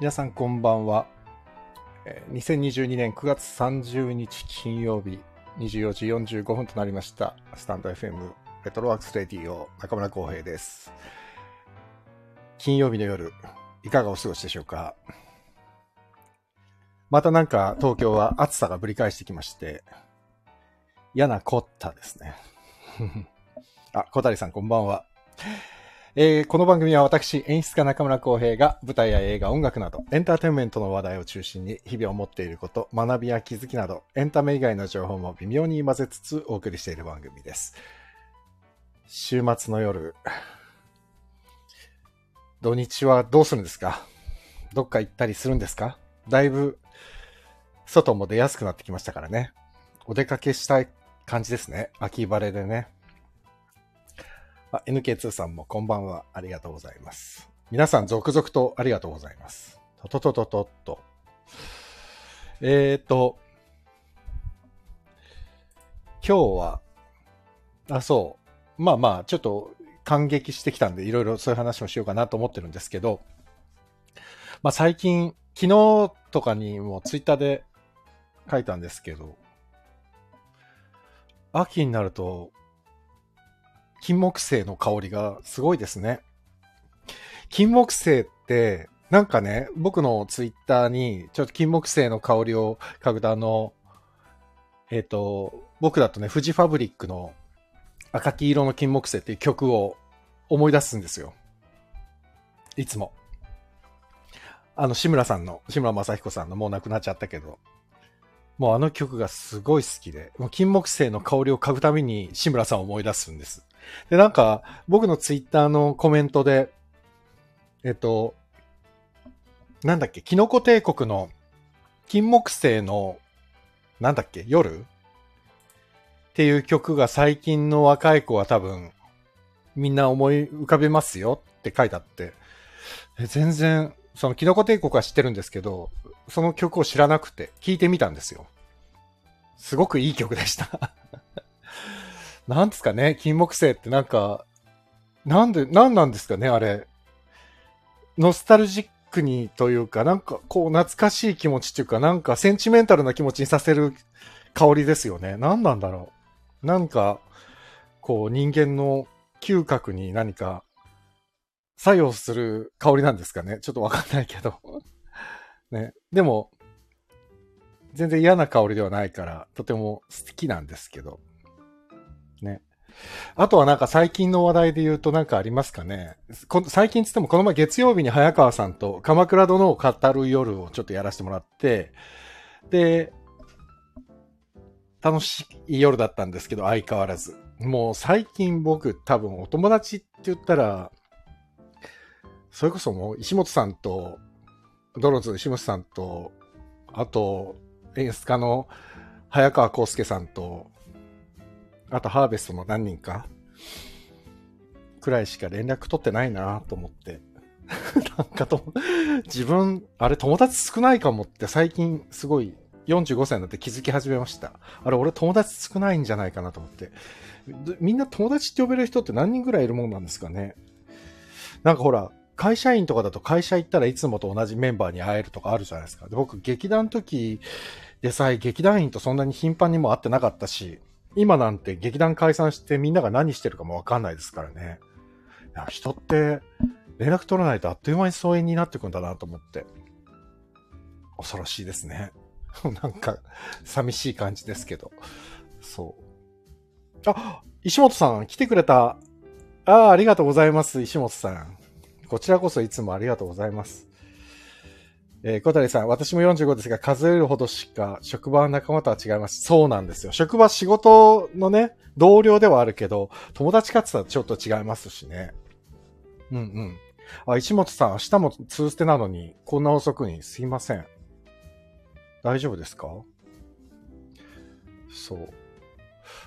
皆さんこんばんは。2022年9月30日金曜日24時45分となりました。スタンド FM レトロワークスレディオ中村浩平です。金曜日の夜、いかがお過ごしでしょうか？またなんか東京は暑さがぶり返してきまして、嫌なこったですね。あ、小谷さんこんばんは。えーこの番組は私、演出家中村浩平が舞台や映画、音楽など、エンターテインメントの話題を中心に日々思っていること、学びや気づきなど、エンタメ以外の情報も微妙に混ぜつつお送りしている番組です。週末の夜、土日はどうするんですか？どっか行ったりするんですか？だいぶ、外も出やすくなってきましたからね。お出かけしたい感じですね。秋晴れでね。あ、NK2 さんもこんばんは。ありがとうございます。皆さん続々とありがとうございます。とととととっと。えーと、今日は、あ、そう。まあまあ、ちょっと感激してきたんで、いろいろそういう話もしようかなと思ってるんですけど、まあ最近、昨日とかにもツイッターで書いたんですけど、秋になると、金木犀の香りがすごいですね。金木犀って、なんかね、僕のツイッターに、ちょっと金木犀の香りを嗅ぐとあの、えっ、と、僕だとね、フジファブリックの赤黄色の金木犀っていう曲を思い出すんですよ。いつも。あの、志村さんの、志村正彦さんのもう亡くなっちゃったけど、もうあの曲がすごい好きで、もう金木犀の香りを嗅ぐたびに志村さんを思い出すんです。で、なんか、僕のツイッターのコメントで、えっと、なんだっけ、キノコ帝国の金木犀の、なんだっけ、夜？っていう曲が最近の若い子は多分、みんな思い浮かべますよって書いてあって、全然、そのキノコ帝国は知ってるんですけど、その曲を知らなくて、聞いてみたんですよ。すごくいい曲でした。なんですかね、金木犀ってなんか、なんで、なんなんですかね、あれ。ノスタルジックにというか、なんかこう懐かしい気持ちっていうか、なんかセンチメンタルな気持ちにさせる香りですよね。なんなんだろう？なんか、こう人間の嗅覚に何か作用する香りなんですかね？ちょっとわかんないけど。ね。でも、全然嫌な香りではないから、とても好きなんですけど。ね。あとはなんか最近の話題で言うとなんかありますかね？最近つってもこの前月曜日に早川さんと鎌倉殿を語る夜をちょっとやらせてもらって、で、楽しい夜だったんですけど、相変わらず。もう最近僕多分お友達って言ったら、それこそもう石本さんと、ドローズの石本さんと、あと、演出家の早川康介さんと、あとハーベストの何人か、くらいしか連絡取ってないなと思って。なんかと、自分、あれ友達少ないかもって最近すごい45歳になって気づき始めました。あれ俺友達少ないんじゃないかなと思って。みんな友達って呼べる人って何人ぐらいいるもんなんですかね。なんかほら、会社員とかだと会社行ったらいつもと同じメンバーに会えるとかあるじゃないですか。で僕、劇団の時でさえ劇団員とそんなに頻繁にも会ってなかったし、今なんて劇団解散してみんなが何してるかもわかんないですからね。人って連絡取らないとあっという間に疎遠になってくんだなと思って。恐ろしいですね。なんか、寂しい感じですけど。そう。あ、石本さん来てくれた。ああ、ありがとうございます、石本さん。こちらこそいつもありがとうございます。えー小谷さん、私も45ですが、数えるほどしか職場は仲間とは違います。そうなんですよ。職場仕事のね、同僚ではあるけど、友達かって言ったらちょっと違いますしね。うんうん。あ、石本さん、明日もツーステなのに、こんな遅くに？すいません。大丈夫ですか？そう。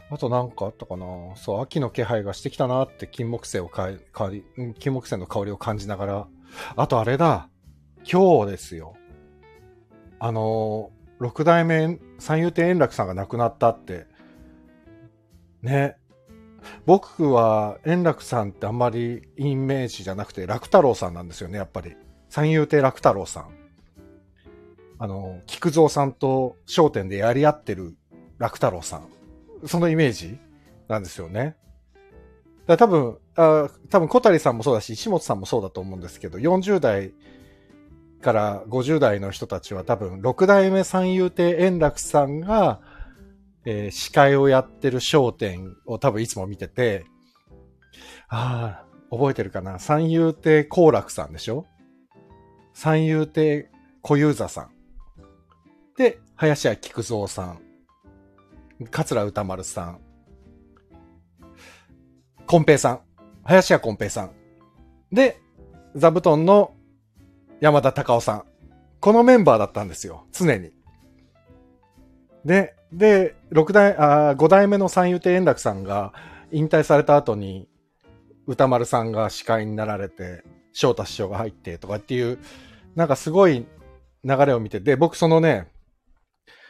あとなんかあったかなそう、秋の気配がしてきたなって金木犀をかい、かり、金木犀の香りを感じながら。あとあれだ。今日ですよ。あのー、六代目三遊亭円楽さんが亡くなったって。ね。僕は円楽さんってあんまりイメージじゃなくて楽太郎さんなんですよね、やっぱり。三遊亭楽太郎さん。あの、菊蔵さんと商店でやり合ってる楽太郎さん。そのイメージなんですよね。だ多分、あ多分小谷さんもそうだし、石本さんもそうだと思うんですけど、40代から50代の人たちは多分、六代目三遊亭円楽さんが、えー、司会をやってる商店を多分いつも見てて、ああ、覚えてるかな？三遊亭好楽さんでしょ？三遊亭小遊三さん。で、林家菊蔵さん。桂歌丸さん。コンペイさん。林家コンペイさん。で、座布団の山田隆夫さん。このメンバーだったんですよ。常に。で、で、六代、あ五代目の三遊亭円楽さんが引退された後に、歌丸さんが司会になられて、翔太師匠が入ってとかっていう、なんかすごい流れを見て、で、僕そのね、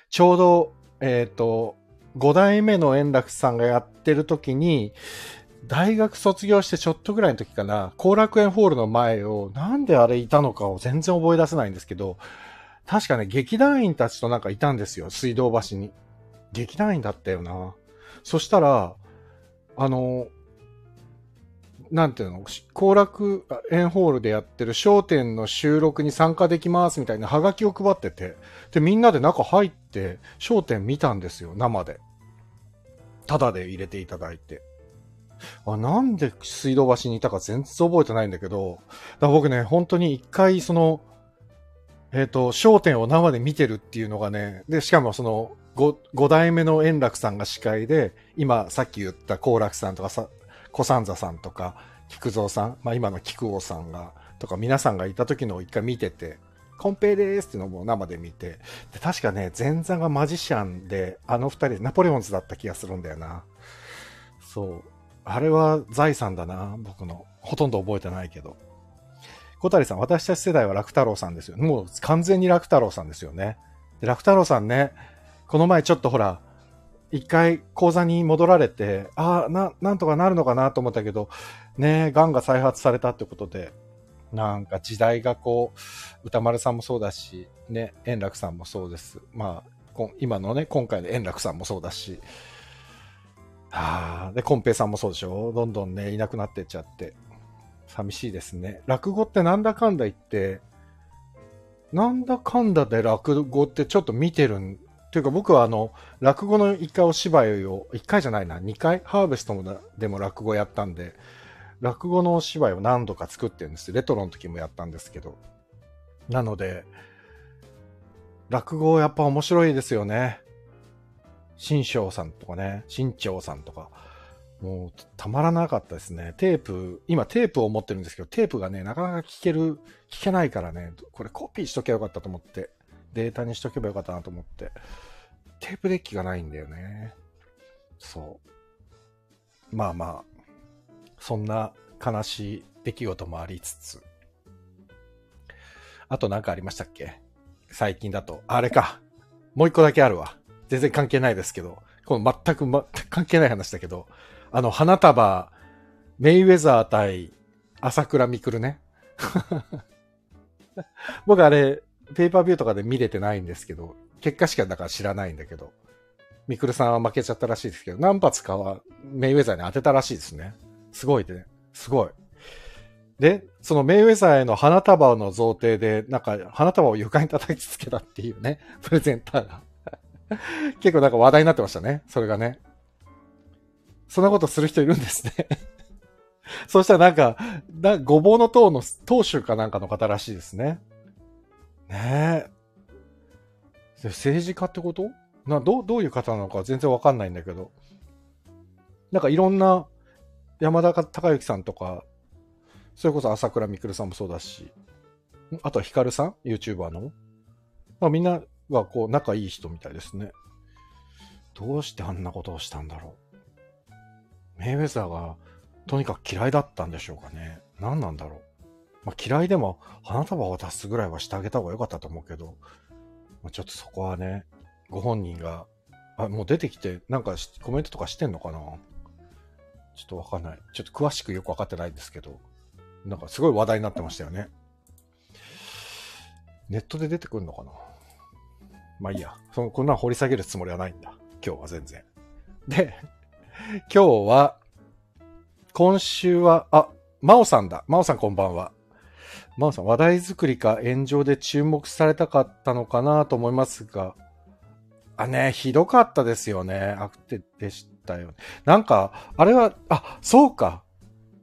ちょうど、えっ、ー、と、五代目の円楽さんがやってる時に、大学卒業してちょっとぐらいの時かな、後楽園ホールの前を、なんであれいたのかを全然覚え出せないんですけど、確かね、劇団員たちとなんかいたんですよ、水道橋に。劇団員だったよな。そしたら、あの、なんていうの、後楽園ホールでやってる商店の収録に参加できますみたいなハガキを配ってて、で、みんなで中入って、商店見たんですよ、生で。ただで入れていただいて。あ、なんで水道橋にいたか全然覚えてないんだけど、だ僕ね、本当に一回その、えっ、ー、と、商店を生で見てるっていうのがね、で、しかもその、五、五代目の円楽さんが司会で、今、さっき言った好楽さんとかさ、小三座さんとか、菊蔵さん、まあ今の菊王さんが、とか皆さんがいた時のを一回見てて、コンペイですっていうのも生で見て、で、確かね、前座がマジシャンで、あの二人、ナポレオンズだった気がするんだよな。そう。あれは財産だな、僕の。ほとんど覚えてないけど。小谷さん、私たち世代は楽太郎さんですよ。もう完全に楽太郎さんですよね。で楽太郎さんね、この前ちょっとほら、一回講座に戻られて、ああ、な、なんとかなるのかなと思ったけど、ね、癌が再発されたってことで、なんか時代がこう、歌丸さんもそうだし、ね、円楽さんもそうです。まあ、今のね、今回の円楽さんもそうだし、はあ、で、コンペイさんもそうでしょ？どんどんね、いなくなってっちゃって。寂しいですね。落語ってなんだかんだ言って、なんだかんだで落語ってちょっと見てるん、というか僕はあの、落語の一回お芝居を、一回じゃないな、二回、ハーベストでも落語やったんで、落語のお芝居を何度か作ってるんです。レトロの時もやったんですけど。なので、落語やっぱ面白いですよね。新章さんとかね、新潮さんとか、もうたまらなかったですね。テープ、今テープを持ってるんですけど、テープがね、なかなか聞ける、聞けないからね、これコピーしとけばよかったと思って、データにしとけばよかったなと思って、テープデッキがないんだよね。そう。まあまあ、そんな悲しい出来事もありつつ、あと何かありましたっけ？最近だと。あれか。もう一個だけあるわ。全然関係ないですけど、この全く、全く関係ない話だけど、あの、花束、メイウェザー対朝倉未来ね。僕あれ、ペーパービューとかで見れてないんですけど、結果しかだから知らないんだけど、ミクルさんは負けちゃったらしいですけど、何発かはメイウェザーに当てたらしいですね。すごいね。すごい。で、そのメイウェザーへの花束の贈呈で、なんか花束を床に叩きつけたっていうね、プレゼンターが。結構なんか話題になってましたね。それがね。そんなことする人いるんですね そしたらなんか、なごぼうの党の党首かなんかの方らしいですね。ねえ。政治家ってこと？な、どう、どういう方なのか全然わかんないんだけど。なんかいろんな山田孝之さんとか、それこそ朝倉未来さんもそうだし、あとはヒカルさん ?YouTuber の？まあみんなはこう仲いい人みたいですね。どうしてあんなことをしたんだろう。メイウェザーがとにかく嫌いだったんでしょうかね。何なんだろう。まあ、嫌いでも花束を渡すぐらいはしてあげた方が良かったと思うけど、まあ、ちょっとそこはね、ご本人が、あ、もう出てきて、なんかコメントとかしてんのかなちょっとわかんない。ちょっと詳しくよくわかってないんですけど、なんかすごい話題になってましたよね。ネットで出てくるのかな？まあいいや。そのこんなん掘り下げるつもりはないんだ。今日は全然。で、今日は、今週は、あ、真央さんだ。真央さんこんばんは。真央さん、話題作りか炎上で注目されたかったのかなと思いますが、あ、ね、ひどかったですよね。悪手でしたよね。なんか、あれは、あ、そうか。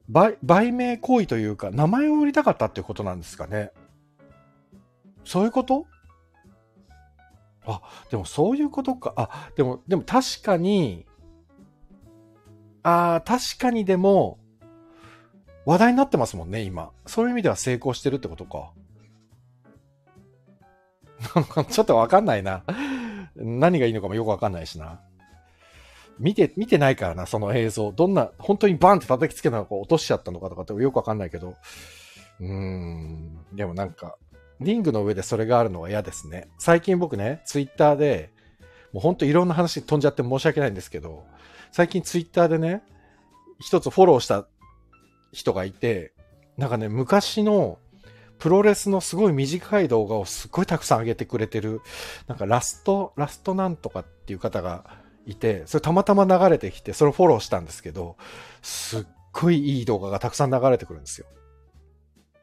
売、売名行為というか、名前を売りたかったっていうことなんですかね。そういうこと？あ、でもそういうことか。あ、でも、でも確かに、ああ、確かにでも、話題になってますもんね、今。そういう意味では成功してるってことか。なんかちょっとわかんないな。何がいいのかもよくわかんないしな。見て、見てないからな、その映像。どんな、本当にバンって叩きつけたのか落としちゃったのかとかってよくわかんないけど。うーん。でもなんか、リングの上でそれがあるのは嫌ですね。最近僕ね、ツイッターで、もうほんといろんな話飛んじゃって申し訳ないんですけど、最近ツイッターでね、一つフォローした人がいて、なんかね、昔のプロレスのすごい短い動画をすっごいたくさん上げてくれてる、なんかラスト、ラストなんとかっていう方がいて、それたまたま流れてきて、それをフォローしたんですけど、すっごいいい動画がたくさん流れてくるんですよ。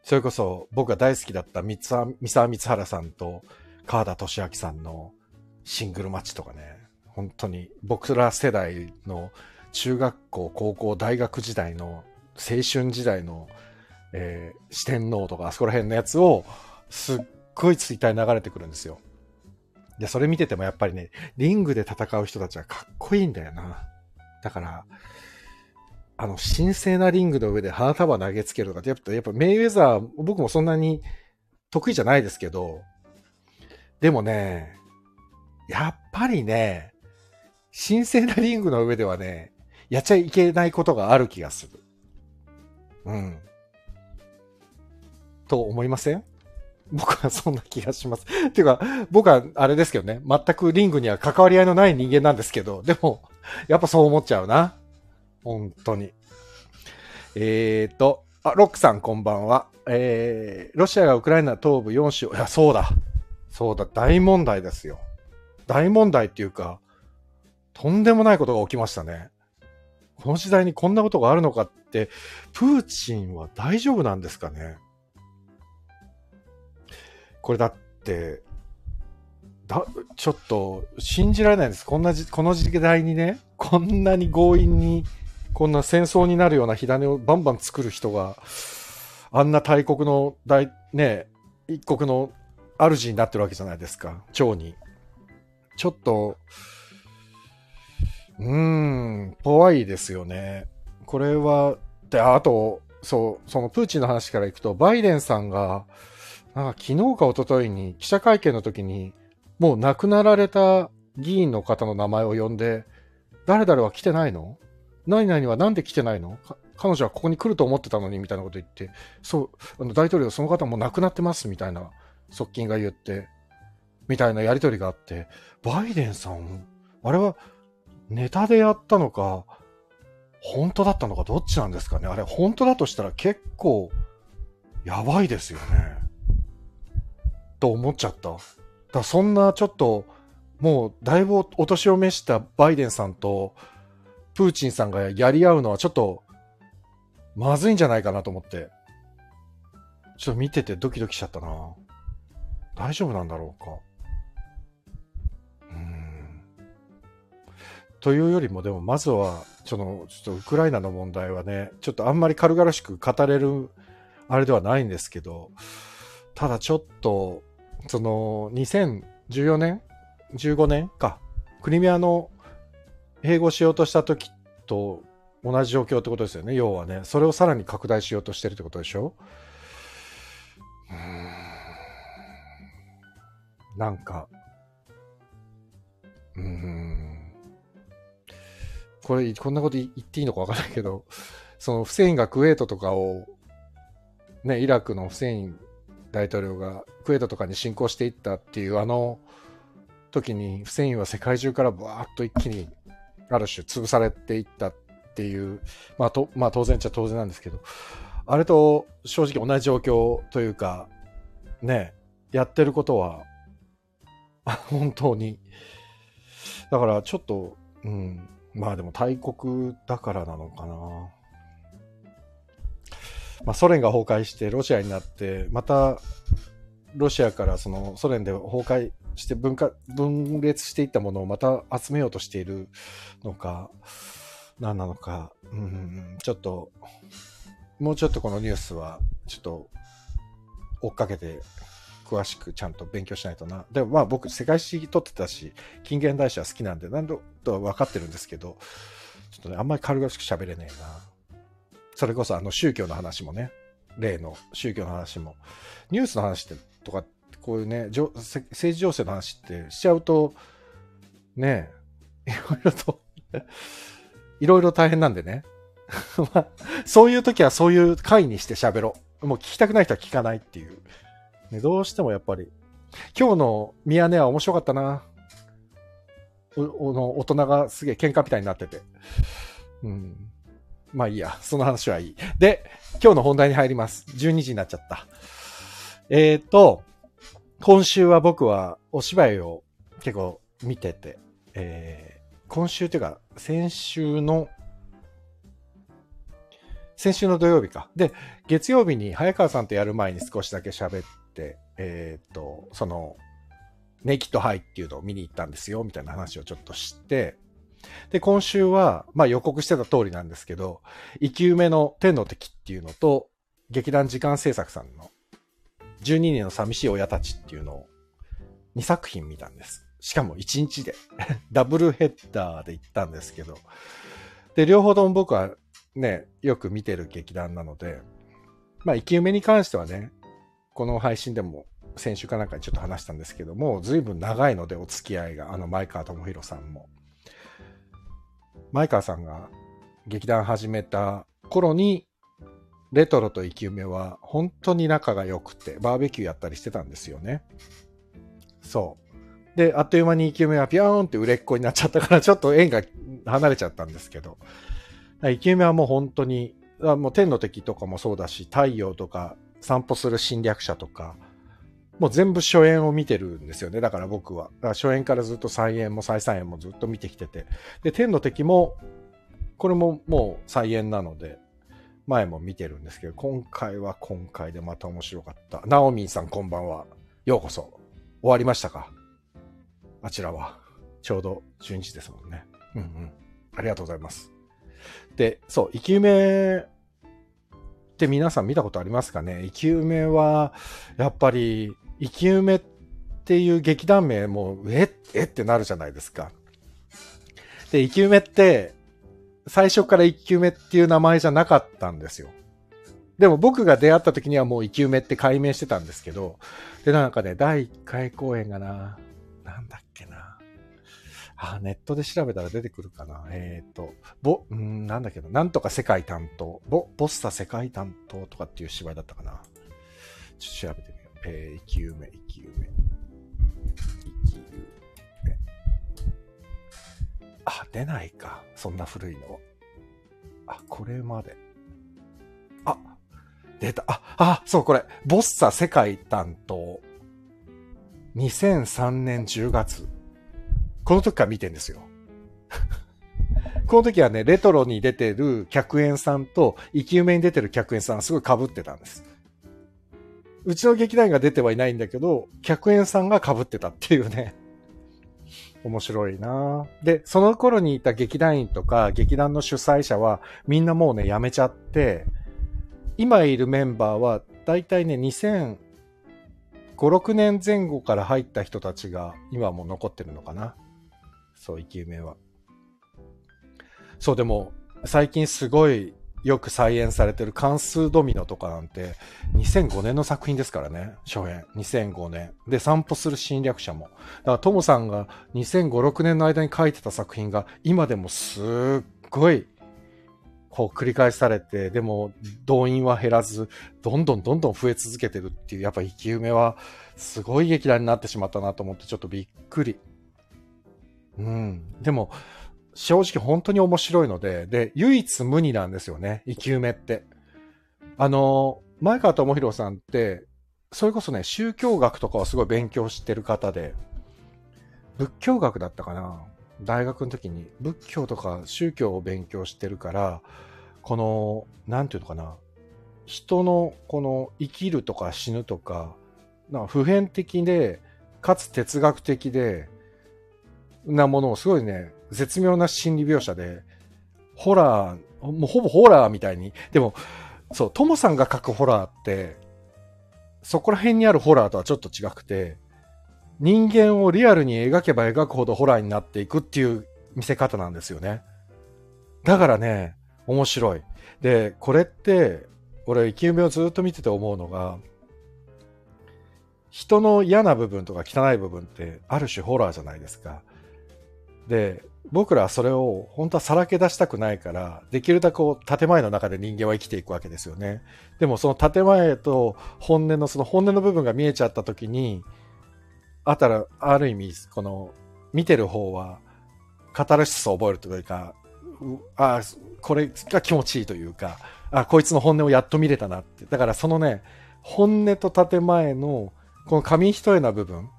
それこそ僕が大好きだった三沢三沢光原さんと川田俊明さんのシングルマッチとかね、本当に僕ら世代の中学校、高校、大学時代の青春時代の、えー、四天王とかあそこら辺のやつをすっごいツイッターに流れてくるんですよ。で、それ見ててもやっぱりね、リングで戦う人たちはかっこいいんだよな。だから、あの、神聖なリングの上で花束投げつけるとかって、やっぱ、やっぱメイウェザー、僕もそんなに得意じゃないですけど、でもね、やっぱりね、神聖なリングの上ではね、やっちゃいけないことがある気がする。うん。と思いません？僕はそんな気がします。ていうか、僕はあれですけどね、全くリングには関わり合いのない人間なんですけど、でも、やっぱそう思っちゃうな。本当に。えーと、あ、ロックさんこんばんは。えー、ロシアがウクライナ東部4州、いや、そうだ。そうだ、大問題ですよ。大問題っていうか、とんでもないことが起きましたね。この時代にこんなことがあるのかって、プーチンは大丈夫なんですかねこれだって、だ、ちょっと信じられないです。こんなじ、この時代にね、こんなに強引にこんな戦争になるような火種をバンバン作る人が、あんな大国の大、ね、一国の主になってるわけじゃないですか。蝶に。ちょっと、うーん、怖いですよね。これは、で、あと、そう、そのプーチンの話からいくと、バイデンさんが、なんか昨日か一昨日に記者会見の時に、もう亡くなられた議員の方の名前を呼んで、誰々は来てないの？何々はなんで来てないの？彼女はここに来ると思ってたのにみたいなこと言って、そう、あの大統領その方も亡くなってますみたいな側近が言って、みたいなやりとりがあって、バイデンさん、あれはネタでやったのか、本当だったのかどっちなんですかね？あれ本当だとしたら結構やばいですよね。と思っちゃった。だそんなちょっともうだいぶお年を召したバイデンさんとプーチンさんがやり合うのはちょっと、まずいんじゃないかなと思って。ちょっと見ててドキドキしちゃったな。大丈夫なんだろうか。うん。というよりも、でもまずは、その、ちょっとウクライナの問題はね、ちょっとあんまり軽々しく語れる、あれではないんですけど、ただちょっと、その、2014年 ?15 年？か。クリミアの併合しようとした時と同じ状況ってことですよね、要はね。それをさらに拡大しようとしてるってことでしょ？うん。なんか、うん。これ、こんなこと言っていいのかわからないけど、そのフセインがクウェートとかを、ね、イラクのフセイン大統領がクウェートとかに侵攻していったっていうあの時にフセインは世界中からバーッと一気にある種潰されていったっていう、まあと、まあ当然っちゃ当然なんですけど、あれと正直同じ状況というか、ね、やってることは 本当に。だからちょっと、うん。まあでも大国だからなのかな。まあソ連が崩壊してロシアになって、またロシアからそのソ連で崩壊して分化、分裂していったものをまた集めようとしているのか、何なのか、うん、ちょっと、もうちょっとこのニュースは、ちょっと、追っかけて、詳しくちゃんと勉強しないとな。でもまあ僕、世界史取ってたし、近現代史は好きなんで、何度とは分かってるんですけど、ちょっとね、あんまり軽々しく喋れねえな。それこそあの宗教の話もね、例の宗教の話も、ニュースの話ってとか、こういうね、政治情勢の話ってしちゃうと、ねえ、いろいろと いろいろ大変なんでね。まあ、そういう時はそういう回にして喋ろう。もう聞きたくない人は聞かないっていう。ね、どうしてもやっぱり、今日の宮根は面白かったな。おの大人がすげえ喧嘩みたいになってて。うん。まあいいや、その話はいい。で、今日の本題に入ります。12時になっちゃった。えっ、ー、と、今週は僕はお芝居を結構見てて、えー、今週というか、先週の、先週の土曜日か。で、月曜日に早川さんとやる前に少しだけ喋って、えっ、ー、と、その、ネキッドハイっていうのを見に行ったんですよ、みたいな話をちょっと知って、で、今週は、まあ予告してた通りなんですけど、生き埋めの天の敵っていうのと、劇団時間制作さんの12人の寂しい親たちっていうのを2作品見たんです。しかも1日で ダブルヘッダーで行ったんですけど。で、両方とも僕はね、よく見てる劇団なので、まあ、生き埋めに関してはね、この配信でも先週かなんかにちょっと話したんですけども、随分長いのでお付き合いが、あの前川智弘さんも。前川さんが劇団始めた頃にレトロと生き埋めは本当に仲が良くて、バーベキューやったりしてたんですよね。そう。で、あっという間に生き埋めはピャーンって売れっ子になっちゃったから、ちょっと縁が離れちゃったんですけど、生き埋めはもう本当に、もう天の敵とかもそうだし、太陽とか、散歩する侵略者とか、もう全部初演を見てるんですよね。だから僕は。初演からずっと再演も再三演もずっと見てきてて。で、天の敵も、これももう再演なので、前も見てるんですけど、今回は今回でまた面白かった。ナオミンさんこんばんは。ようこそ。終わりましたか？あちらは。ちょうど12時ですもんね。うんうん。ありがとうございます。で、そう、生き埋めって皆さん見たことありますかね？生き埋めは、やっぱり、生き埋めっていう劇団名も、ええってなるじゃないですか。で、生き埋めって、最初から生き埋めっていう名前じゃなかったんですよ。でも僕が出会った時にはもう生き埋めって解明してたんですけど、で、なんかね、第1回公演がな、なんだっけな。あ、ネットで調べたら出てくるかな。えっ、ー、と、ぼ、うんなんだけど、なんとか世界担当、ボ、ボッサ世界担当とかっていう芝居だったかな。ちょっと調べてみよう。えー、生き埋め、生き埋め。あ、出ないか。そんな古いの。あ、これまで。あ、出た。あ、あ、そう、これ。ボッサ世界担当。2003年10月。この時から見てんですよ。この時はね、レトロに出てる客演さんと、生き埋めに出てる客演さんすごい被ってたんです。うちの劇団が出てはいないんだけど、客演さんが被ってたっていうね。面白いなで、その頃にいた劇団員とか劇団の主催者はみんなもうね、辞めちゃって、今いるメンバーはだいたいね、2005、6年前後から入った人たちが今も残ってるのかな。そう、生き埋めは。そう、でも、最近すごいよく再演されてる関数ドミノとかなんて、2005年の作品ですからね、初演。2005年。で、散歩する侵略者も。だからトモさんが2005、6年の間に書いてた作品が、今でもすっごい、こう繰り返されて、でも動員は減らず、どんどんどんどん増え続けてるっていう、やっぱ生き埋めは、すごい劇団になってしまったなと思って、ちょっとびっくり。うん。でも、正直本当に面白いので、で、唯一無二なんですよね、生き埋めって。あの、前川智弘さんって、それこそね、宗教学とかはすごい勉強してる方で、仏教学だったかな大学の時に仏教とか宗教を勉強してるから、この、なんていうのかな、人のこの生きるとか死ぬとか、なんか普遍的で、かつ哲学的で、なものをすごいね、絶妙な心理描写で、ホラー、もうほぼホラーみたいに、でも、そう、トモさんが書くホラーって、そこら辺にあるホラーとはちょっと違くて、人間をリアルに描けば描くほどホラーになっていくっていう見せ方なんですよね。だからね、面白い。で、これって、俺、生き埋めをずっと見てて思うのが、人の嫌な部分とか汚い部分ってある種ホラーじゃないですか。で、僕らはそれを本当はさらけ出したくないから、できるだけこう建前の中で人間は生きていくわけですよね。でもその建前と本音のその本音の部分が見えちゃった時に、あったら、ある意味、この見てる方はカタルシスを覚えるというか、うあこれが気持ちいいというか、あ、こいつの本音をやっと見れたなって。だからそのね、本音と建前のこの紙一重な部分、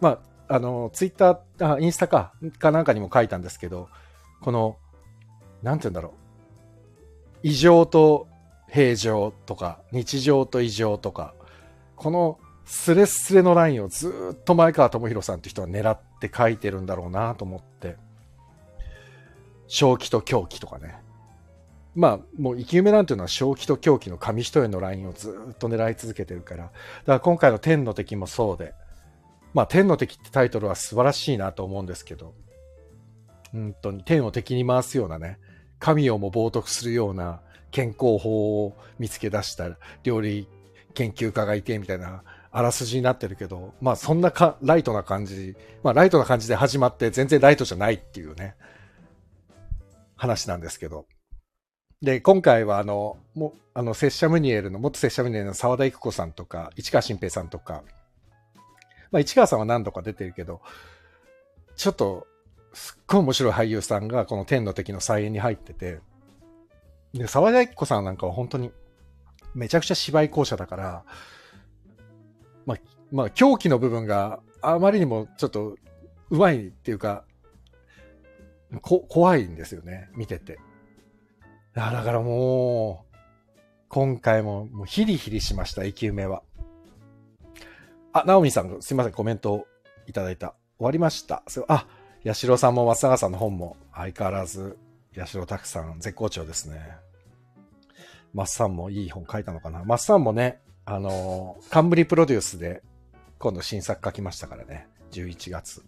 まあ、あの、ツイッター、あ、インスタか、かなんかにも書いたんですけど、この、なんて言うんだろう。異常と平常とか、日常と異常とか、このスレスレのラインをずっと前川智弘さんって人は狙って書いてるんだろうなと思って。正気と狂気とかね。まあ、もう生き埋めなんていうのは正気と狂気の紙一重のラインをずっと狙い続けてるから。だから今回の天の敵もそうで。まあ、天の敵ってタイトルは素晴らしいなと思うんですけど。本当に天を敵に回すようなね。神をも冒涜するような健康法を見つけ出した料理研究家がいてみたいなあらすじになってるけど、まあそんなかライトな感じ、まあライトな感じで始まって全然ライトじゃないっていうね、話なんですけど。で、今回はあの、もあの、拙者ムニエルの、元拙者ムニエルの沢田育子さんとか、市川新平さんとか、まあ市川さんは何度か出てるけど、ちょっと、すっごい面白い俳優さんがこの天の敵の再演に入ってて、で、沢田育子さんなんかは本当にめちゃくちゃ芝居校舎だから、まあ、まあ、狂気の部分があまりにもちょっとうまいっていうか、こ、怖いんですよね、見てて。だからもう、今回ももうヒリヒリしました、生き埋めは。あ、ナオミさん、すいません、コメントをいただいた。終わりました。あ、八代さんも松永さんの本も相変わらず、八代拓さん絶好調ですね。マッサンもいい本書いたのかな。マッサンもね、あのー、カンブリプロデュースで今度新作書きましたからね。11月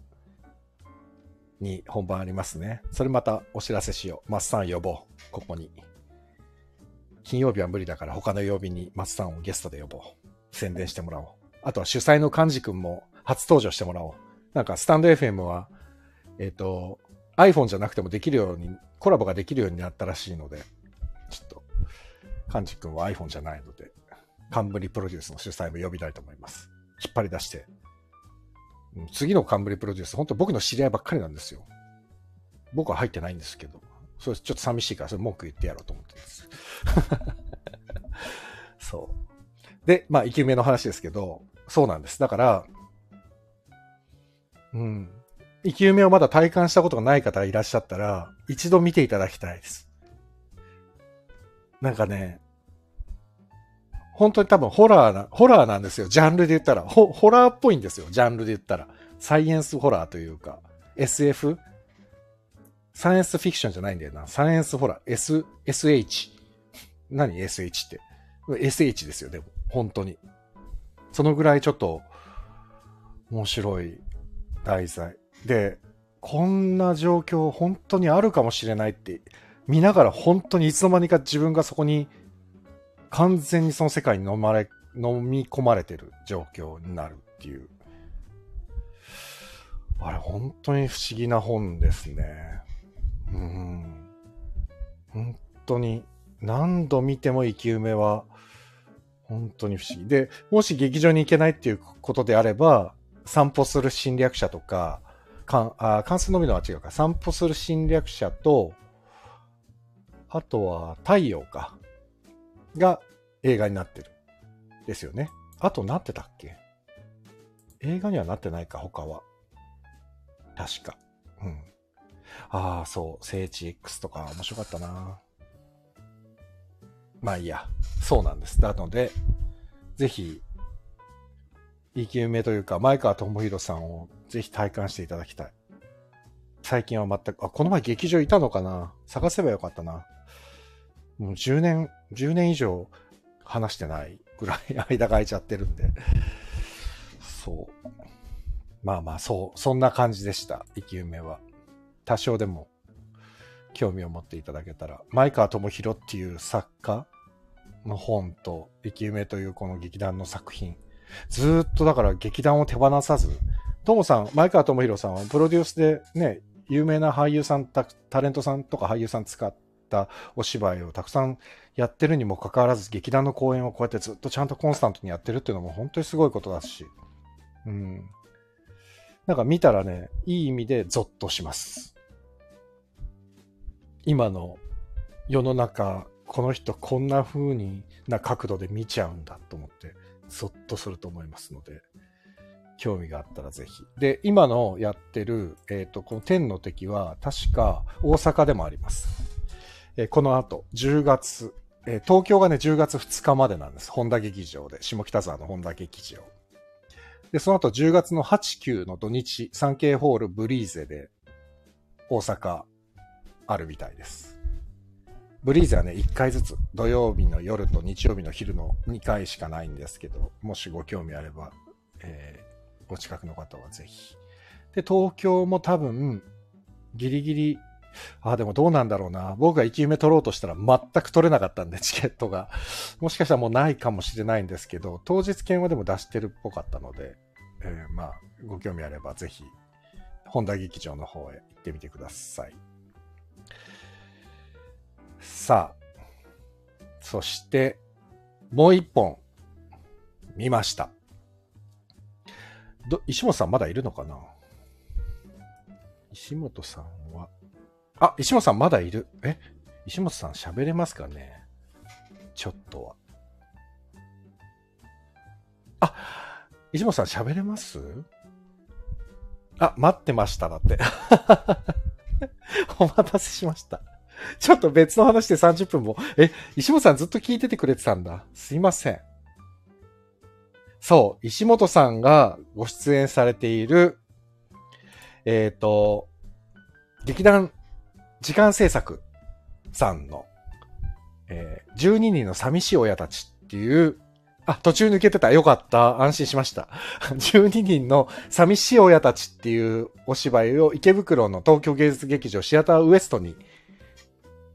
に本番ありますね。それまたお知らせしよう。マッサン呼ぼう。ここに。金曜日は無理だから他の曜日にマッサンをゲストで呼ぼう。宣伝してもらおう。あとは主催の幹事くんも初登場してもらおう。なんかスタンド FM は、えっ、と、iPhone じゃなくてもできるように、コラボができるようになったらしいので、ちょっと、幹事くんは iPhone じゃないので、カンブリプロデュースの主催も呼びたいと思います。引っ張り出して。次のカンブリプロデュース、本当僕の知り合いばっかりなんですよ。僕は入ってないんですけど。それちょっと寂しいから、それ文句言ってやろうと思ってます。そう。で、まあ、生き埋めの話ですけど、そうなんです。だから、うん。生き埋めをまだ体感したことがない方がいらっしゃったら、一度見ていただきたいです。なんかね、本当に多分ホラーな、ホラーなんですよ。ジャンルで言ったら。ホホラーっぽいんですよ。ジャンルで言ったら。サイエンスホラーというか、SF? サイエンスフィクションじゃないんだよな。サイエンスホラー。S、SH。何？SH って。SH ですよ、でも。本当に。そのぐらいちょっと、面白い題材。で、こんな状況本当にあるかもしれないって、見ながら本当にいつの間にか自分がそこに完全にその世界に飲まれ、飲み込まれてる状況になるっていう。あれ、本当に不思議な本ですね。うん。本当に、何度見ても生き埋めは、本当に不思議。で、もし劇場に行けないっていうことであれば、散歩する侵略者とか、かんあ関数のみのは違うか。散歩する侵略者と、あとは太陽か。が映画になってる。ですよね。あとなってたっけ？映画にはなってないか、他は。確か。うん。ああ、そう、聖地 X とか面白かったな。まあいいや。そうなんです。なので、ぜひ、生き埋めというか、前川智弘さんをぜひ体感していただきたい。最近は全く、あ、この前劇場いたのかな？探せばよかったな。もう10年、10年以上話してないぐらい間が空いちゃってるんで。そう。まあまあ、そう、そんな感じでした。生き埋めは。多少でも興味を持っていただけたら。前川智弘っていう作家の本と、生き埋めというこの劇団の作品。ずっとだから劇団を手放さず、ともさん、前川智弘さんはプロデュースでね、有名な俳優さんタ、タレントさんとか俳優さん使ったお芝居をたくさんやってるにもかかわらず、劇団の公演をこうやってずっとちゃんとコンスタントにやってるっていうのも本当にすごいことだし、うん。なんか見たらね、いい意味でゾッとします。今の世の中、この人こんな風にな角度で見ちゃうんだと思って、ゾッとすると思いますので、興味があったらぜひ。で、今のやってる、えっ、と、この天の敵は、確か大阪でもあります。えーこの後、10月、えー東京がね、10月2日までなんです。本田劇場で、下北沢の本田劇場。で、その後10月の8、9の土日、サンケイホールブリーゼで、大阪、あるみたいです。ブリーゼはね、1回ずつ、土曜日の夜と日曜日の昼の2回しかないんですけど、もしご興味あれば、えーご近くの方はぜひ。で、東京も多分、ギリギリ、あ、でもどうなんだろうな。僕が生き埋め取ろうとしたら全く取れなかったんで、チケットが。もしかしたらもうないかもしれないんですけど、当日券はでも出してるっぽかったので、えーまあ、ご興味あればぜひ、本田劇場の方へ行ってみてください。さあ、そして、もう一本、見ました。ど、石本さんまだいるのかな？石本さんは、あ、石本さんまだいる。え？石本さん喋れますかね？ちょっとは。あ、石本さん喋れます？あ、待ってましただって。お待たせしました。ちょっと別の話で30分も。え、石本さんずっと聞いててくれてたんだ。すいません。そう、石本さんがご出演されている、えっ、と、劇団時間制作さんの、えー12人の寂しい親たちっていう、あ、途中抜けてた。よかった。安心しました。12人の寂しい親たちっていうお芝居を池袋の東京芸術劇場シアターウエストに、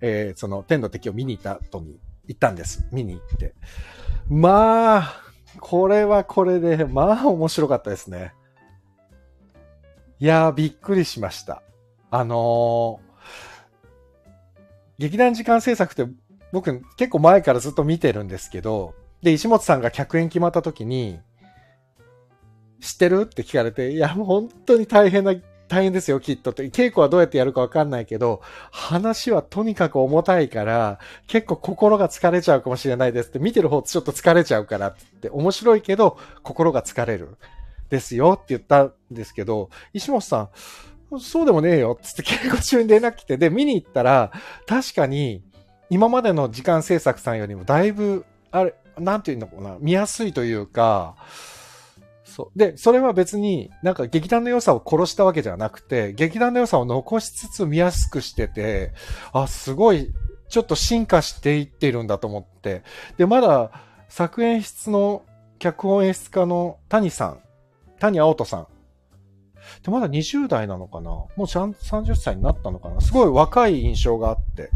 えーその天の敵を見に行った後に行ったんです。見に行って。まあ、これはこれで、まあ面白かったですね。いやー、びっくりしました。あのー劇団時間制作って僕結構前からずっと見てるんですけど、で、石本さんが客演決まった時に、知ってる？って聞かれて、いや、もう本当に大変な、大変ですよ、きっとって。稽古はどうやってやるかわかんないけど、話はとにかく重たいから、結構心が疲れちゃうかもしれないですって、見てる方ちょっと疲れちゃうからって、面白いけど、心が疲れる。ですよって言ったんですけど、石本さん、そうでもねえよつって稽古中に連絡来て、で、見に行ったら、確かに、今までの時間制作さんよりもだいぶ、あれ、なんていうのかな、見やすいというか、そう。で、それは別になんか劇団の良さを殺したわけじゃなくて、劇団の良さを残しつつ見やすくしてて、あ、すごい、ちょっと進化していってるんだと思って。で、まだ作演出の脚本演出家の谷さん、谷青人さん。で、まだ20代なのかな？もうちゃん30歳になったのかな？すごい若い印象があって。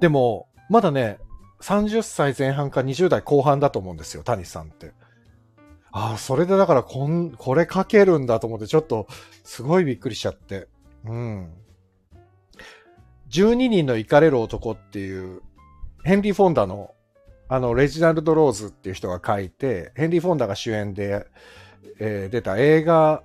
でも、まだね、30歳前半か20代後半だと思うんですよ、谷さんって。ああ、それでだからこん、これ書けるんだと思って、ちょっと、すごいびっくりしちゃって。うん。12人のイカれる男っていう、ヘンリー・フォンダの、あの、レジナルド・ローズっていう人が書いて、ヘンリー・フォンダが主演で、えー出た映画、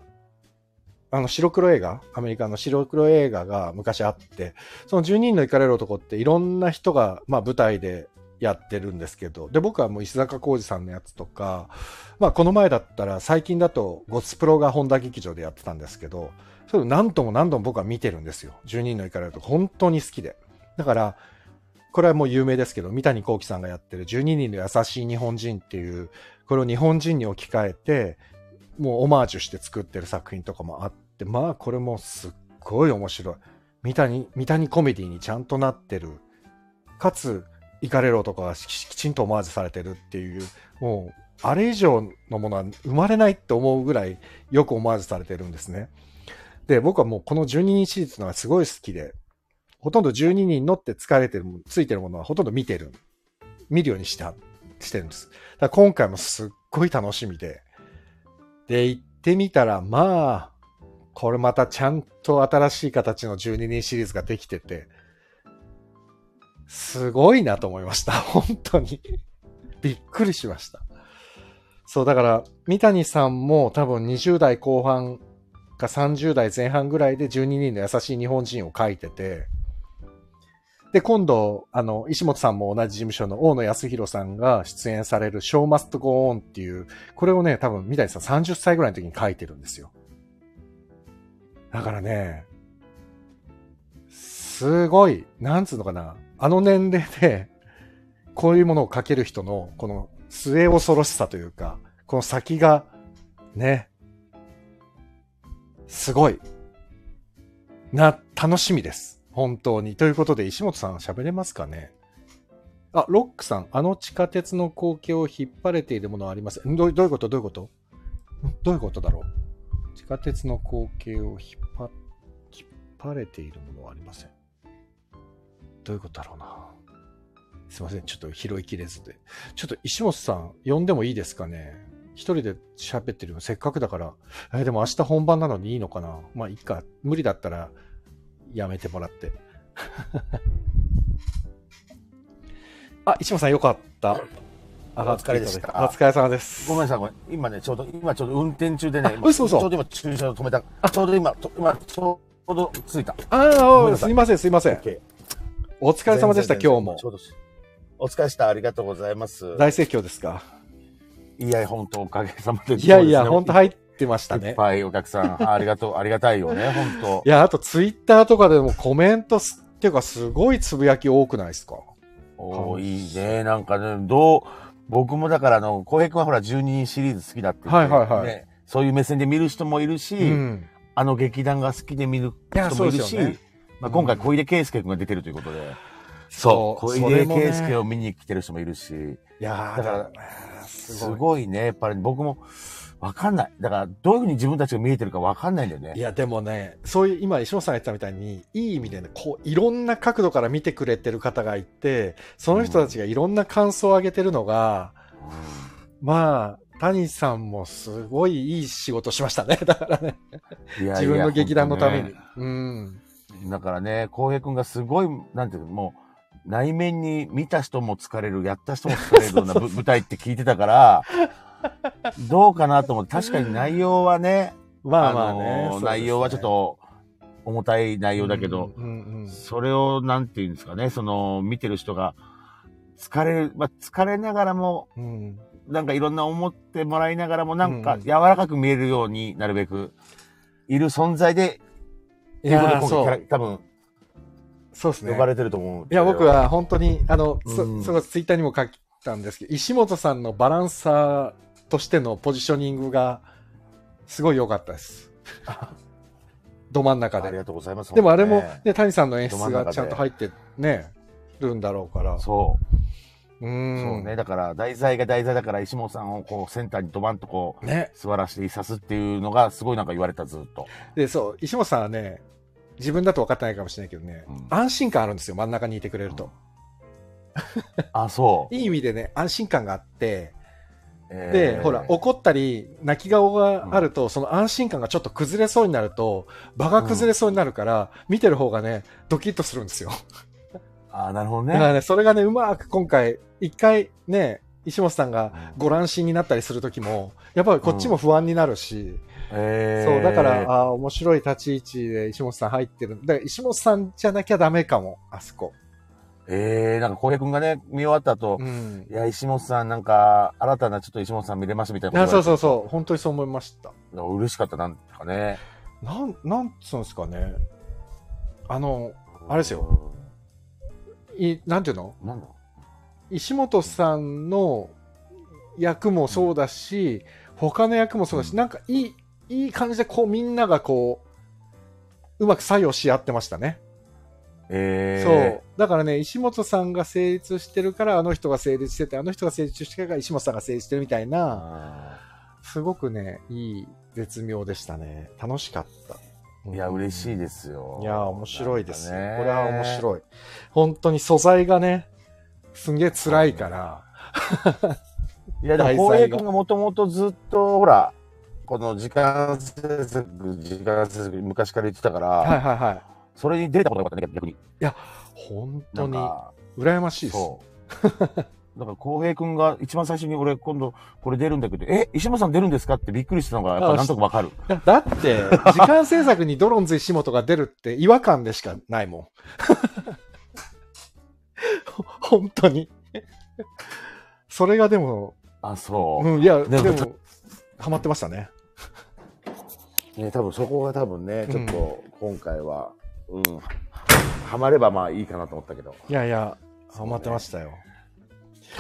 あの、白黒映画アメリカの白黒映画が昔あって、その12人のイカれる男っていろんな人が、まあ舞台でやってるんですけど、で、僕はもう石坂浩二さんのやつとか、まあこの前だったら最近だとゴスプロが本田劇場でやってたんですけど、それを何度も何度も僕は見てるんですよ。12人の行かれると本当に好きで。だから、これはもう有名ですけど、三谷幸喜さんがやってる12人の優しい日本人っていう、これを日本人に置き換えて、もうオマージュして作ってる作品とかもあって、まあこれもすっごい面白い。三谷、三谷コメディにちゃんとなってる。かつ、イカレロとかがききちんとオマージュされてるっていう、もう、あれ以上のものは生まれないって思うぐらいよくオマージュされてるんですね。で、僕はもうこの12人シリーズのがすごい好きで、ほとんど12人乗って疲れてるついてるものはほとんど見てる。見るようにした、してるんです。だから今回もすっごい楽しみで。で、行ってみたら、まあ、これまたちゃんと新しい形の12人シリーズができてて、すごいなと思いました。本当に。びっくりしました。そう、だから、三谷さんも多分20代後半か30代前半ぐらいで12人の優しい日本人を書いてて、で、今度、あの、石本さんも同じ事務所の大野康弘さんが出演される Show Must Go On っていう、これをね、多分三谷さん30歳ぐらいの時に書いてるんですよ。だからね、すごい、なんつうのかな、あの年齢で、こういうものを書ける人の、この末恐ろしさというか、この先が、ね、すごい、な、楽しみです。本当に。ということで、石本さん喋れますかね？あ、ロックさん、あの地下鉄の光景を引っ張れているものはあります。どうどういうこと？どういうこと？どういうことだろう？地下鉄の光景を引っ張、引っ張れているものはありません。どういうことだろうな。すいません。ちょっと拾いきれずで。ちょっと石本さん、呼んでもいいですかね一人で喋ってるのせっかくだから。えーでも明日本番なのにいいのかなまあいいか。無理だったらやめてもらって。あ、石本さんよかった。上がっていただいてお疲れでしたお疲れ様です。ごめんなさい、ごめん。今ね、ちょうど、今ちょうど運転中でね、今嘘嘘ちょうど今駐車場止めた。ちょうど今、と今、ちょうど着いた。ああ、すいません、すいません。お疲れ様でした、今日もち。ょうどお疲れした。ありがとうございます。大盛況ですか？いや、本当おかげさまで。いやいや、本当はい。入ってましたねいっ。ぱいお客さん、ありがとう、ありがたいよね、本いや、あとツイッターとかでもコメントすっていうかすごいつぶやき多くないですか？当。おーいいね。なんかね、どう、僕もだから、あの、浩平君はほら、12人シリーズ好きだって言って、はいはいはいねそういう目線で見る人もいるし、うん。あの劇団が好きで見る人もいるし、まあ、今回小出圭介君が出てるということで、そう小出圭介を見に来てる人もいるし、いやーだからすすごい。ね、やっぱり僕もわかんない。だから、どういうふうに自分たちが見えてるかわかんないんだよね。いや、でもね、そういう、今、石本さんが言ったみたいに、いい意味でね、こう、いろんな角度から見てくれてる方がいて、その人たちがいろんな感想を上げてるのが、まあ、谷さんもすごいいい仕事しましたね。だからね、うんいやいや自分の劇団のために。本うん。だからね、浩平君がすごい、なんていうの、もう、内面に見た人も疲れる、やった人も疲れるようなぶ舞台って聞いてたから、どうかなと思って、確かに内容はね、まあまあね。のー内容はちょっと重たい内容だけど、うんうんうん。それをなんていうんですかね、その見てる人が疲れる、まあ疲れながらも、うん。なんかいろんな思ってもらいながらも、なんかうん。柔らかく見えるようになるべく、いる存在で、いっていうことやーそで今回。多分そうですね呼。ばれてると思う。いや、僕、は本当に、あの、そ、うんそそツイッターにも書いたんですけど、石本さんのバランサーとしてのポジショニングが、すごい良かったです。ど真ん中で。ありがとうございます。でもあれもね、ね、谷さんの演出がちゃんと入ってね、るんだろうから。そうう、ん。そうね。だから、題材が題材だから、石本さんをこう、センターにドバンとこう、ね。座らせていさすっていうのが、すごいなんか言われた、ずっと。で、そう、石本さんはね、自分だと分かってないかもしれないけどね、うん安心感あるんですよ、真ん中にいてくれると。あ、そう。いい意味でね、安心感があって、えで、ーほら、怒ったり、泣き顔があると、その安心感がちょっと崩れそうになると、場が崩れそうになるから、見てる方がね、ドキッとするんですよ。あ、なるほどね。だからね、それがね、うまく今回、一回ね、石本さんがご乱心になったりするときも、やっぱりこっちも不安になるし、えーそう、だから、ああ、面白い立ち位置で石本さん入ってる。だから石本さんじゃなきゃダメかも、あそこ。ええなんか浩平くんがね、見終わった後、うん。いや、石本さんなんか、新たなちょっと石本さん見れますみたいなことそうそうそう。本当にそう思いました。う。嬉しかった、なんかね。なん、なんつうんですかね。あの、あれですよ。い、なんていうの？うん。なんだ？石本さんの役もそうだし、他の役もそうだし、うんなんかいい、いい感じでこうみんながこう、うまく作用し合ってましたね。えそうえ。だからね、石本さんが成立してるから、あの人が成立してて、あの人が成立してるから、石本さんが成立してるみたいな、あすごくね、いい絶妙でしたね。楽しかった。ーいや、嬉しいでですよ。いや、面白いですねこれは面白い。本当に素材がね、すんげえ辛いから。いや、でも、浩平君がもともとずっと、ほら、この時間制作、時間制作、昔から言ってたから、はいはいはい。それに出れたことがよかったね、逆に。本当に、羨ましいです。そう。だから、浩平君が一番最初に俺、今度、これ出るんだけど、え、石本さん出るんですかってびっくりしたのが、やっぱなんとかわかる。いやだって、時間制作にドロンズ石本が出るって違和感でしかないもん。本当に。それがでも、あ、そう。うん、いや、でもハマってましたね。ね、多分そこが多分ね、うんちょっと今回は、うん、ハマればまあいいかなと思ったけど。いやいや、ハマってましたよ。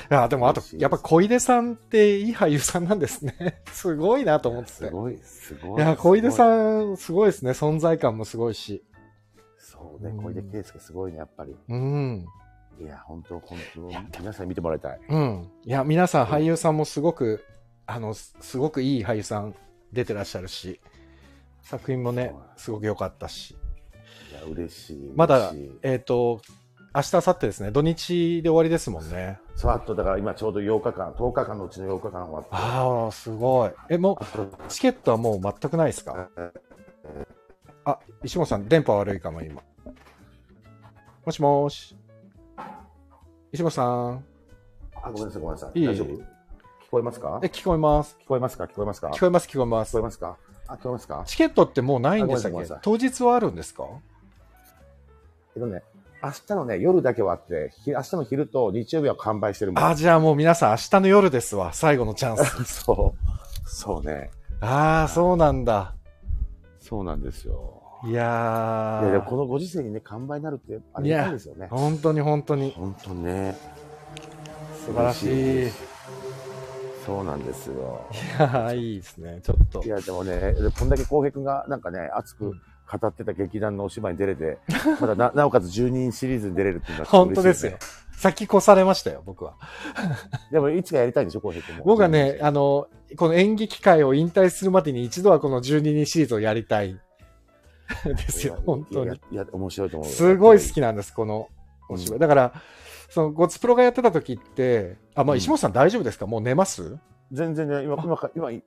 いや、でもあとやっぱ小出さんっていい俳優さんなんですね。すごいなと思ってて。すごい、すごい。いや、小出ん。さん、すごいですね。存在感もすごいし。そうねう、ん小出圭介すごいね、やっぱり。うん。いや、本当本当皆さんに見てもらいたい。うん。いや、皆さん俳優さんもすごく、あの、すすごくいい俳優さん出てらっしゃるし、作品もね、すごく良かったし。いや、嬉しい。まだえっ、と、明日、明後日ですね。土日で終わりですもんね。そう、あとだから今ちょうど8日間、10日間のうちの8日間終わって。ああ、すごい。え、もう、チケットはもう全くないですか？あ、石本さん、電波悪いかも、今。もしもーし。石本さん。あ、ごめんなさい、ごめんなさい。いい大丈夫？聞こえますか？え、聞こえます。聞こえますか？聞こえますか？聞こえます、聞こえます聞こえ。ますか？あ、聞こえますか？チケットってもうないんでしたっあごめんなさいけ当日はあるんですか？えっとね、明日のね、夜だけはあって、ひ明日の昼と日曜日は完売してるもん。あ、じゃあもう皆さん明日の夜ですわ。最後のチャンス。そう。そうね。ああ、そうなんだ。そうなんですよ。いやいや、でもー。このご時世にね、完売になるってありがたいですよね。本当に本当に。本当ね。素晴らしい。そうなんですよ。やー、いいですね。ちょっとい。や、でもね、こんだけ浩平君がなんかね、熱く語ってた劇団のお芝居に出れて、まだな なおかつ10人シリーズに出れるっていうのは本当ですよ。先越されましたよ、僕は。でも、いつかやりたいんでしょ、浩平君も。僕はね、あの、この演劇界を引退するまでに一度はこの12人シリーズをやりたい。ですよ、本当に。。いや面白いと思う。すごい好きなんです、このお芝居。うんだから、その、ゴツプロがやってた時って、あ、まあ、うん石本さん大丈夫ですか？もう寝ます？全然ね、今、今か、今、家、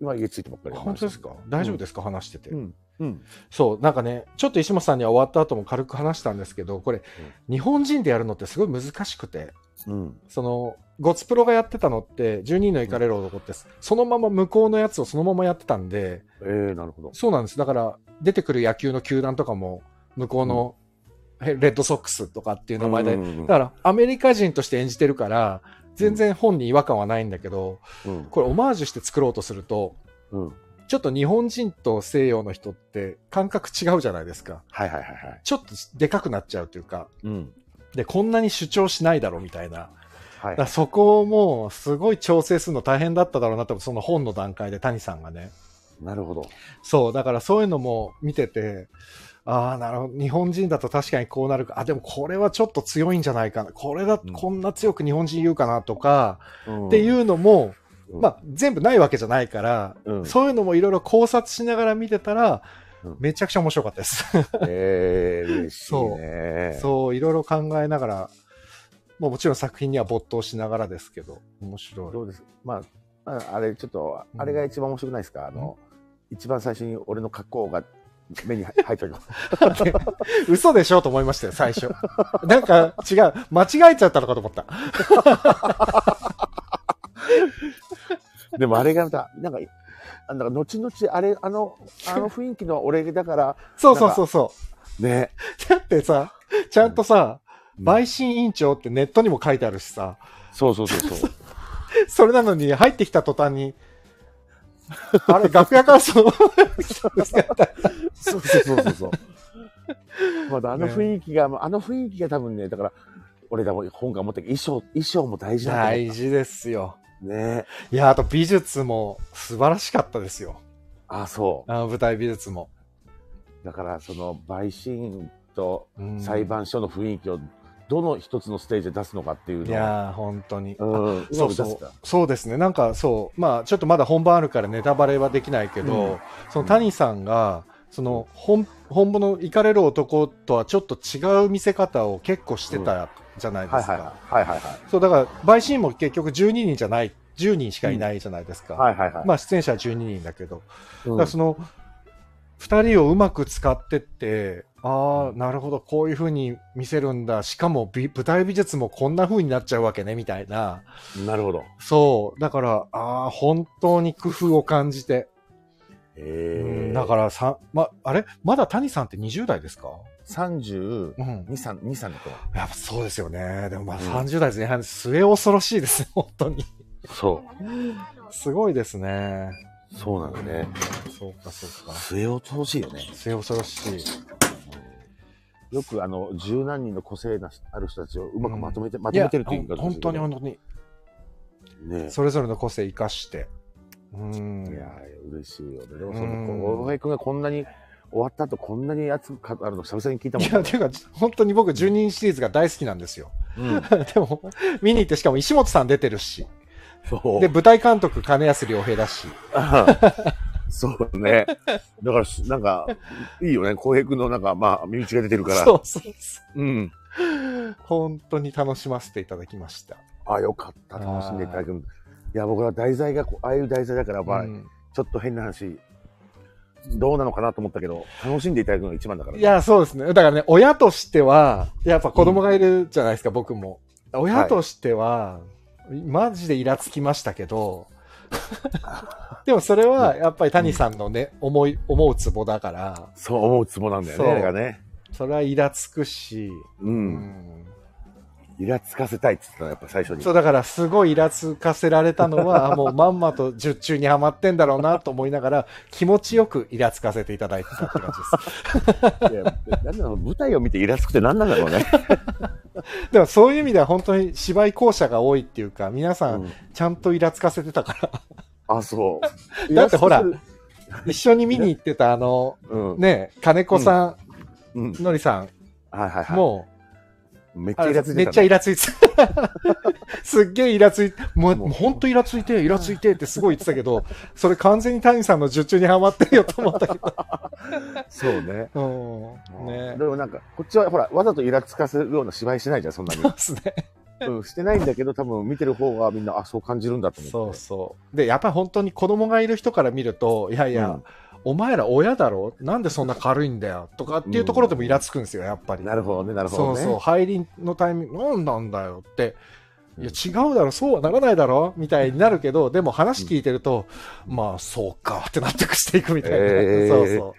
今家着いてばっかり。本当ですか？大丈夫ですか？話してて。うん。うん。そう、なんかね、ちょっと石本さんには終わった後も軽く話したんですけど、これ、日本人でやるのってすごい難しくて、うん。その、ゴツプロがやってたのって、12人の行かれる男って、そのまま向こうのやつをそのままやってたんで、ええなるほど。そうなんです。だから、出てくる野球の球団とかも、向こうの、へレッドソックスとかっていう名前で、だから、アメリカ人として演じてるから、全然本に違和感はないんだけど、うん。これオマージュして作ろうとすると、うん。ちょっと日本人と西洋の人って感覚違うじゃないですか。はいはいはいはい。ちょっとでかくなっちゃうというか、うん。で、こんなに主張しないだろうみたいな。はい。そこをもうすごい調整するの大変だっただろうなと、その本の段階で谷さんがね。なるほど。そう、だからそういうのも見てて、ああ、なるほど。日本人だと確かにこうなるか。あ、でもこれはちょっと強いんじゃないかな。これだ、うんこんな強く日本人言うかなとか、っっていうのも、うんまあ、全部ないわけじゃないから、うんそういうのもいろいろ考察しながら見てたら、うんめちゃくちゃ面白かったです。ええ嬉しいね。そう、いろいろ考えながら、もうもちろん作品には没頭しながらですけど、面白い。どうです？まあ、ああれちょっと、あれが一番面白くないですか、あの、一番最初に俺の格好が目に入入ったの。嘘でしょと思いましたよ、最初。なんか違う。間違えちゃったのかと思った。でもあれがまた、なんか、あなんか後々あれ、あの、あの雰囲気の俺だから、そうそうそうそね。う。だってさ、ちゃんとさ、陪審委員長ってネットにも書いてあるしさ、そうそうそうそう。それなのに入ってきた途端に、あれ、楽屋からその、そうそうそうそうそう。まだあの雰囲気が、あの雰囲気が多分ね、だから、俺らも今回思ったけど、衣装、衣装も大事だ大事ですよ。ねいや、あと美術も素晴らしかったですよ。あ、そあの舞台美術も。う。だから、その、陪審員とうん裁判所の雰囲気を、どの一つのステージで出すのかっていうのをいやー、本当に。うん、そうそう。そうですね、なんかそう、まあ、ちょっとまだ本番あるからネタバレはできないけど、うんその谷さんが、その本本物の行かれる男とはちょっと違う見せ方を結構してたじゃないですか。はいはいはい。はいはいはい。そう、だから、陪審員も結局12人じゃない、10人しかいないじゃないですか。はいはいはい。まあ、出演者は12人だけど、うんだからその、二人をうまく使ってって、ああ、なるほど、こういう風に見せるんだ。しかも美舞台美術もこんな風になっちゃうわけね、みたいな。なるほど。そう。だから、ああ、本当に工夫を感じて。へうんえ。だからさ、ま、あれ？まだ谷さんって20代ですか？32、うん。3、2、3だと。やっぱそうですよね。でもまあうん30代前半、末恐ろしいですね、本当に。そう。すごいですね。そうなのね。そうか、そうか。末恐ろしいよね。末恐ろしい。よくあの、十何人の個性なある人たちをうまくまとめて、まいやとめてるっていうか、本当に本当に。ねそれぞれの個性生かして。うん。いやー、嬉しいよね。でも、そうんの、大平君がこんなに、終わった後こんなに熱く語るの久々に聞いたもんいや、ていうか、本当に僕、10人シリーズが大好きなんですよ。うん。でも、見に行って、しかも石本さん出てるし。で、舞台監督、金安良平だし。そうね。だから、なんか、いいよね。浩平君のなんか、まあ、身内が出てるから。そうそうそう。うん。本当に楽しませていただきました。あ、よかった。楽しんでいただく。いや、僕は題材がこう、ああいう題材だから、まあ、うんちょっと変な話、どうなのかなと思ったけど、楽しんでいただくのが一番だから、い、や、そうですね。だからね、親としては、やっぱ子供がいるじゃないですか、僕も。親としては、マジでイラつきましたけど、でもそれはやっぱり谷さんのね、思い、思うツボだから、そう思うツボなんだよね、あれがね。それはイラつくし、う。うんんイラつかせたいって言ってたの、やっぱ最初に。そうだからすごいイラつかせられたのは、あ もうまんまと術中にはまってんだろうなと思いながら、気持ちよくイラつかせていただいてたって感じです。いやなんだろう舞台を見てイラつくって何なんだろうね。でもそういう意味では本当に芝居校舎が多いっていうか、皆さうんんちゃんとイラつかせてたから、あ、そう。だってほら一緒に見に行ってたあの、うん。ね、金子さうん。ん、のりさん、はいはいはい。もめっう、あれちゃイラついてた、めっちゃイラついてた。すっげえイラついて、もう、もう本当イラついて、イラついてってすごい言ってたけど、それ完全に谷さんの術中にはまってるよと思ったけど。そうね。うん。ねでもなんか、こっちはほら、わざとイラつかせるような芝居しないじゃん、そんなに。ですね。うん、してないんだけど、多分見てる方はみんな、あ、そう感じるんだと思って。そうそう。で、やっぱり本当に子供がいる人から見ると、いやいや、うんお前ら親だろ？なんでそんな軽いんだよ？とかっていうところでもイラつくんですよ、やっぱり。なるほどね、なるほどね。そうそう、入りのタイミング、なんなんだよって、いや、違うだろ、そうはならないだろみたいになるけど、でも話聞いてると、まあ、そうかって納得していくみたいな。えーそうそう。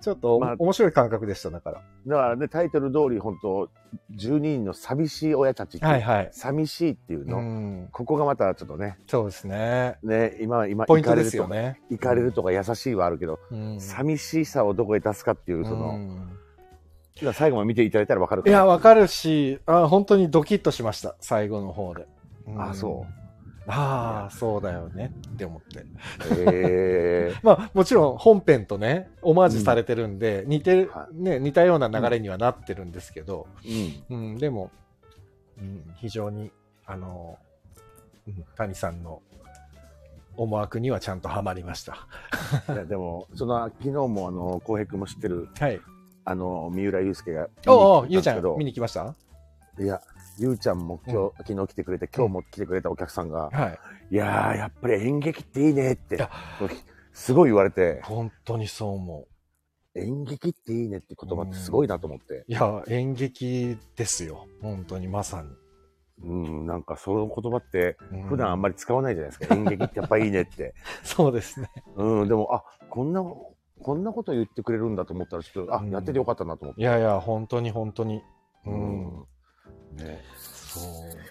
ちょっとお、まあ面白い感覚でした、だから。だからね、タイトル通り、本当12人の寂しい親たちってはいはい。寂しいっていううの、ん。ここがまたちょっとね、そうですね。ね、今、今、ポイントです行かれるとか。よね。行かれるとか優しいはあるけど、うん。寂しさをどこへ出すかっていう、その、うん最後まで見ていただいたらわかるかないや、わかるし、あ本当にドキッとしました、最後の方で。あそああ、そうだよねって思って。え まあ、もちろん本編とね、オマージュされてるんで、似てる、はね、似たような流れにはなってるんですけど、ー、うん。うん、でも、うん、非常に、あの、うん谷さんの思惑にはちゃんとハマりました。いやでも、その、昨日も、あの、浩平君も知ってる、はい。あの、三浦祐介が、おうおゆうちゃん、見に来ました？いや、ゆうちゃんも今日、昨日来てくれて、今日も来てくれたお客さんが、はい。いやー、やっぱり演劇っていいねってすごい言われて、本当にそう思う。演劇っていいねって言葉ってすごいなと思って、いや、演劇ですよ。本当にまさに。うん、なんかその言葉って、うん普段あんまり使わないじゃないですか。演劇ってやっぱいいねって。そうですね。うん、でも、あ、こんな、こんなこと言ってくれるんだと思ったら、ちょっと、あ、うんやっててよかったなと思って。いやいや、本当に本当に。う。うんね、そ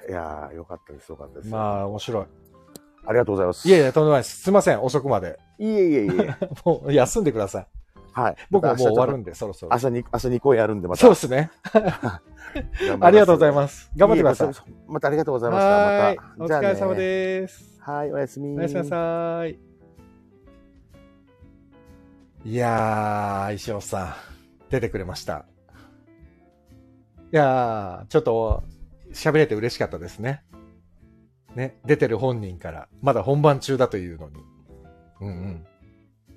う。いやー、よかったです、よかったです。まあ、面白い。ありがとうございます。いやいや、とんでもないです。すいません、遅くまで。いえいえいえ。もう、休んでください。はい。僕ももう終わるんんで、そろそろ。朝に、朝2公演あるんで、また。そうですね。ありがとうございます。頑張ってください。またありがとうございました。。まおた。疲れ様す。です。はい、おやすみ。おやすみなさい。いやー、石尾さん、出てくれました。いやー、ちょっと、喋れて嬉しかったですね。ね、出てる本人から、まだ本番中だというのに。うんうん。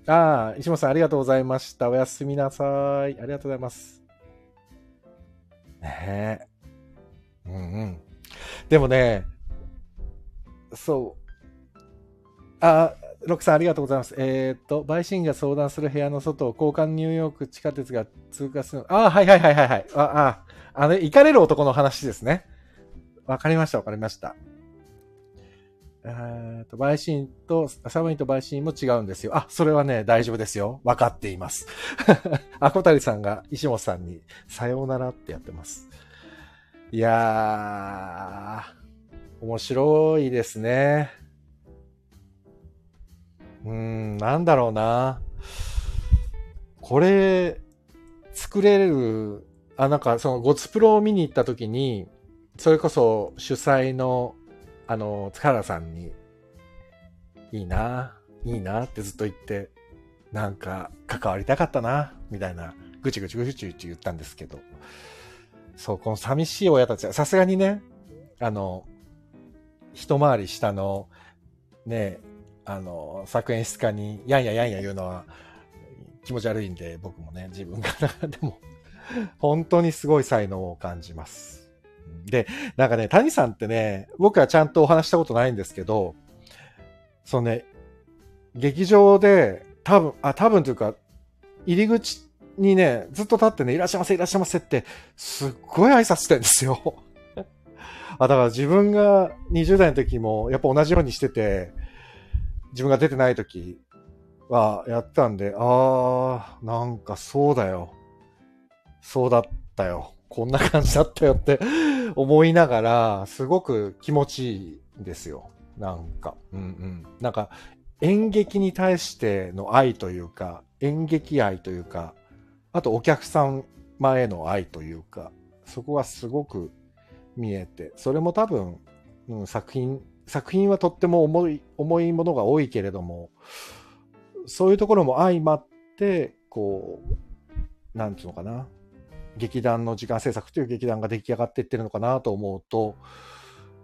ああ、石本さんありがとうございました。おやすみなさい。ありがとうございます。ねえ。うんうん。でもね、そう。あ、ロックさんありがとうございます。えーっと、陪審員が相談する部屋の外を交換ニューヨーク地下鉄が通過する。ああ、はいはいはいはいはい。あ、あ、あの、行かれる男の話ですね。わかりましたわかりました。えーっと、陪審員と、サブイと陪審員も違うんですよ。あ、それはね、大丈夫ですよ。わかっています。あこたりさんが石本さんに、さようならってやってます。いやー、面白いですね。うん、なんだろうな。これ、作れる、あ、なんかそのゴツプロを見に行った時に、それこそ主催の、あの、塚原さんに、いいな、いいなってずっと言って、なんか関わりたかったな、みたいな、ぐちぐちぐちぐち言ったんですけど、そう、この寂しい親たちは、さすがにね、あの、一回り下の、ね、あの、作演出家に、やんややんや言うのは、気持ち悪いんで、僕もね、自分が、でも、本当にすごい才能を感じます。で、なんかね、谷さんってね、僕はちゃんとお話したことないんですけど、そのね、劇場で、多分、あ、多分というか、入り口にね、ずっと立ってね、いらっしゃいませ、いらっしゃいませって、すっごい挨拶してるんですよ。あ、だから自分が20代の時も、やっぱ同じようにしてて、自分が出てない時はやったんで、あー、なんかそうだよ。そうだったよ。こんな感じだったよって 思いながら、すごく気持ちいいんですよ。なんか、うんうん。なんか、演劇に対しての愛というか、演劇愛というか、あとお客様への愛というか、そこがすごく見えて、それも多分、うん、作品、作品はとっても重い、重いものが多いけれども、そういうところも相まって、こう、なんていうのかな。劇団の時間制作という劇団が出来上がっていってるのかなと思うと、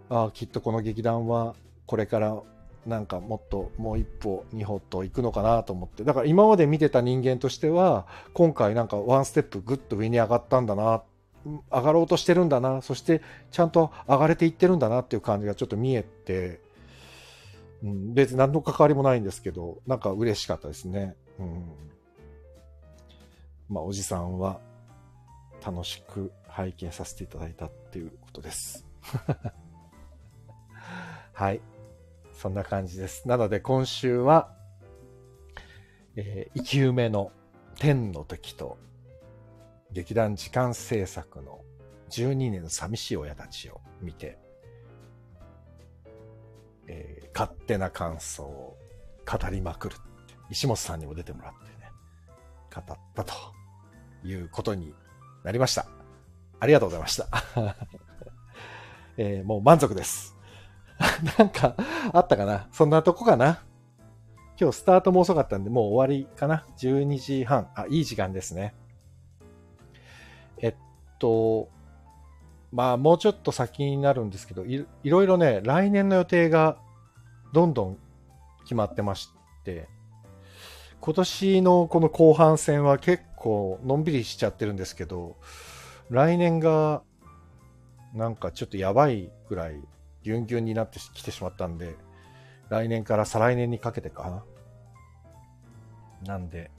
ああ、きっとこの劇団はこれからなんかもっともう一歩二歩と行くのかなと思って。だから今まで見てた人間としては、今回なんかワンステップグッと上に上がったんだなっ、上がろうとしてるんだな、そしてちゃんと上がれていってるんだなっていう感じがちょっと見えて、うん、別に何の関わりもないんですけど、なんか嬉しかったですね。うん。まあ、おじさんは楽しく拝見させていただいたっていうことです。はい。そんな感じです。なので今週は、えー生き埋めの天の時と、劇団時間制作の12年の寂しい親たちを見て、えー勝手な感想を語りまくるって。石本さんにも出てもらってね、語ったということになりました。ありがとうございました。えーもう満足です。なんか、あったかな？そんなとこかな？今日スタートも遅かったんで、もう終わりかな ?12 時半。あ、いい時間ですね。と、まあ、もうちょっと先になるんですけど、いいろいろね、来年の予定がどんどん決まってまして、今年のこの後半戦は結構のんびりしちゃってるんですけど、来年がなんかちょっとやばいぐらいギュンギュンになってきてしまったんで、来年から再来年にかけてかな。なんで、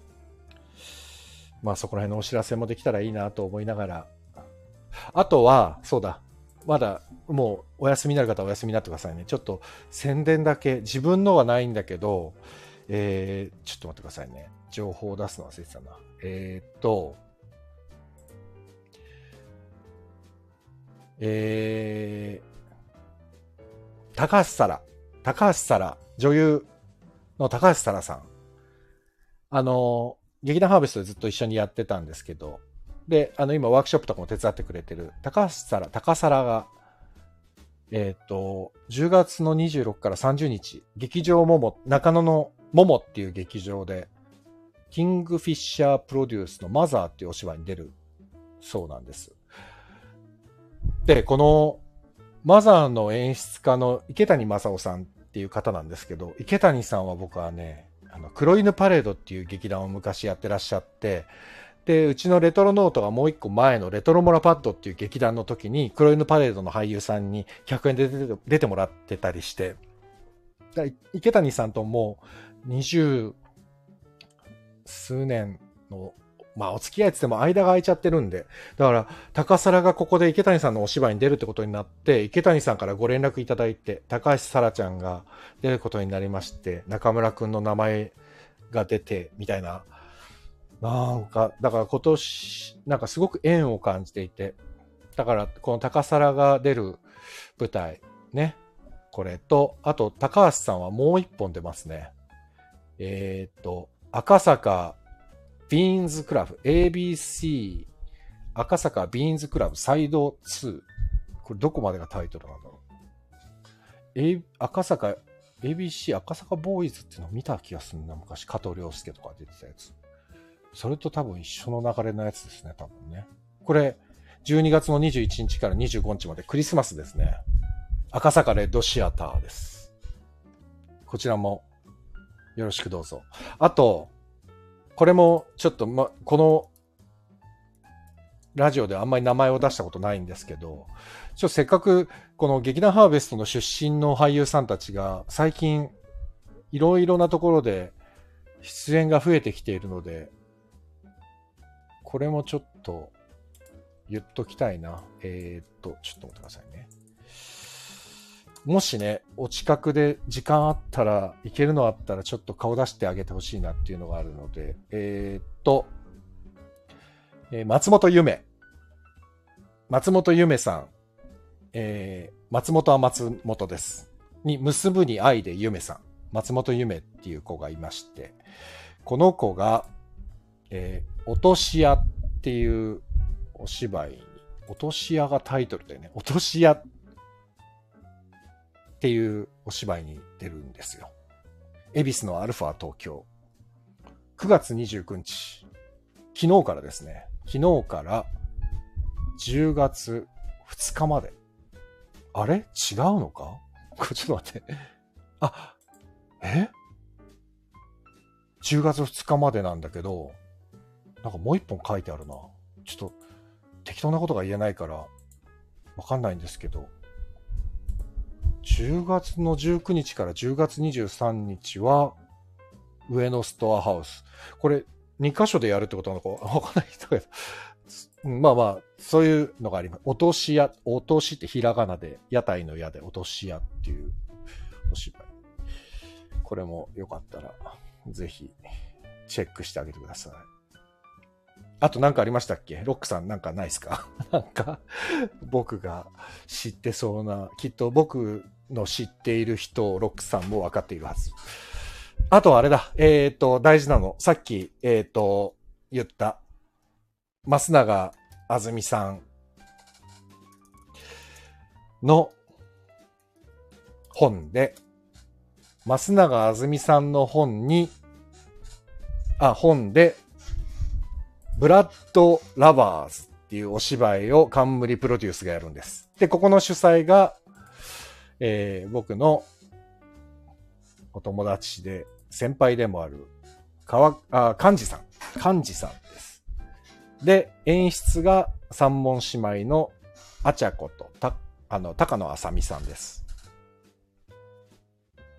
まあそこら辺のお知らせもできたらいいなと思いながら、あとは、そうだ、まだもうお休みになる方はお休みになってくださいね。ちょっと宣伝だけ、自分のはないんだけど、えー、ちょっと待ってくださいね。情報を出すの忘れてたな。えーっと、えー、高橋沙羅、高橋沙羅、女優の高橋沙羅さん。あの、劇団ハーベストでずっと一緒にやってたんですけど、で、あの、今ワークショップとかも手伝ってくれてる高橋沙羅、高沙羅が、えっ、と、10月の26から30日、劇場モモ、中野のモモっていう劇場で、キングフィッシャープロデュースのマザーっていうお芝居に出るそうなんです。で、このマザーの演出家の池谷正夫さんっていう方なんですけど、池谷さんは僕はね、あの黒犬パレードっていう劇団を昔やってらっしゃって、で、うちのレトロノートがもう一個前のレトロモラパッドっていう劇団の時に黒犬パレードの俳優さんに100円で出てもらってたりして、池谷さんともう20数年のまあ、お付き合いって言っても間が空いちゃってるんで、だから、高皿がここで池谷さんのお芝居に出るってことになって、池谷さんからご連絡いただいて、高橋沙羅ちゃんが出ることになりまして、中村くんの名前が出て、みたいな。なんか、だから今年、なんかすごく縁を感じていて、だから、この高皿が出る舞台、ね。これと、あと、高橋さんはもう一本出ますね。えー、っと、赤坂ビーンズクラブ、ABC 赤坂ビーンズクラブサイド2。これどこまでがタイトルなんだろう。A、赤坂、ABC 赤坂ボーイズっていうのを見た気がするな、昔。加藤良介とか出てたやつ。それと多分一緒の流れのやつですね、多分ね。これ、12月の21日から25日までクリスマスですね。赤坂レッドシアターです。こちらもよろしくどうぞ。あと、これもちょっと、ま、このラジオであんまり名前を出したことないんですけど、ちょっとせっかくこの劇団ハーベストの出身の俳優さんたちが最近いろいろなところで出演が増えてきているので、これもちょっと言っときたいな。えー、っと、ちょっと待ってくださいね。もしね、お近くで時間あったら、行けるのあったら、ちょっと顔出してあげてほしいなっていうのがあるので、えー、っと、えー、松本ゆめ。松本ゆめさん。えー、松本は松本です。に、結ぶに愛でゆめさん。松本ゆめっていう子がいまして、この子が、えー、落とし屋っていうお芝居に、落とし屋がタイトルでね、落とし屋っていうお芝居に出るんですよ。恵比寿のアルファ東京。9月29日。昨日からですね。昨日から10月2日まで。あれ？違うのか？ちょっと待って。あ、え ?10 月2日までなんだけど、なんかもう一本書いてあるな。ちょっと適当なことが言えないから、わかんないんですけど、10月の19日から10月23日は、上野ストアハウス。これ、2箇所でやるってことなのかわかんないけど、まあまあ、そういうのがあります。落とし屋、落としってひらがなで、屋台の屋で落とし屋っていうお芝居。これもよかったら、ぜひ、チェックしてあげてください。あと何かありましたっけ？ロックさんなんかないですか？なんか、僕が知ってそうな、きっと僕の知っている人をロックさんも分かっているはず。あとあれだ、えっ、ー、と、大事なの。さっき、えっ、ー、と、言った、増永あずみさんの本で、増永あずみさんの本に、あ、本で、ブラッド・ラバーズっていうお芝居を冠プロデュースがやるんです。で、ここの主催が、えー、僕のお友達で、先輩でもある、川、あ、幹事さん。幹事さんです。で、演出が三門姉妹のあちゃこと、た、あの、高野あさみさんです。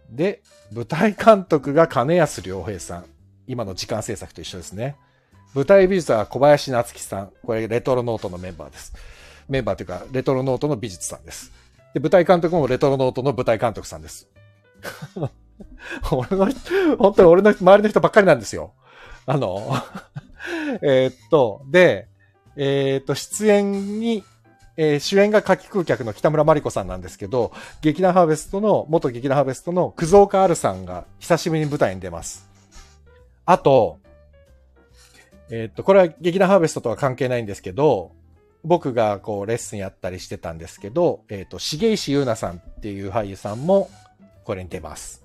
で、舞台監督が金安良平さん。今の時間制作と一緒ですね。舞台美術は小林夏樹さん。これ、レトロノートのメンバーです。メンバーというか、レトロノートの美術さんです。で、舞台監督もレトロノートの舞台監督さんです。俺の、本当に俺の周りの人ばっかりなんですよ。あの、えっと、で、えー、っと、出演にえー主演が夏季空客の北村真理子さんなんですけど、劇団ハーベストの、元劇団ハーベストの久蔵岡あるさんが久しぶりに舞台に出ます。あと、えっと、これは劇団ハーベストとは関係ないんですけど、僕がこうレッスンやったりしてたんですけど、えーと、重石優奈さんっていう俳優さんもこれに出ます。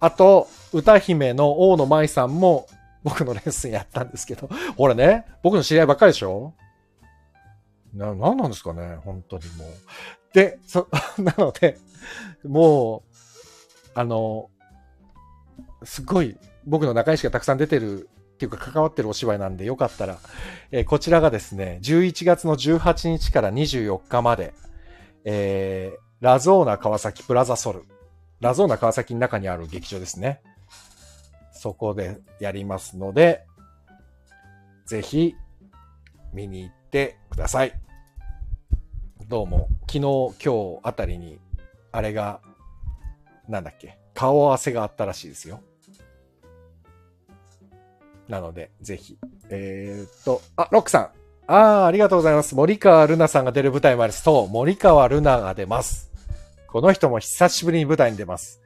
あと、歌姫の大野舞さんも僕のレッスンやったんですけど、ほらね、僕の知り合いばっかりでしょ？な、なんなんですかね本当にもう。で、そ、なので、もう、あの、すごい、僕の仲良しがたくさん出てるっていうか関わってるお芝居なんでよかったら、えーこちらがですね、11月の18日から24日まで、えー、ラゾーナ川崎プラザソル。ラゾーナ川崎の中にある劇場ですね。そこでやりますので、ぜひ見に行ってください。どうも、昨日、今日あたりに、あれが、なんだっけ、顔合わせがあったらしいですよ。なので、ぜひ。えーっと、あ、ロックさん。ああ、ありがとうございます。森川ルナさんが出る舞台もある。そう、森川ルナが出ます。この人も久しぶりに舞台に出ます。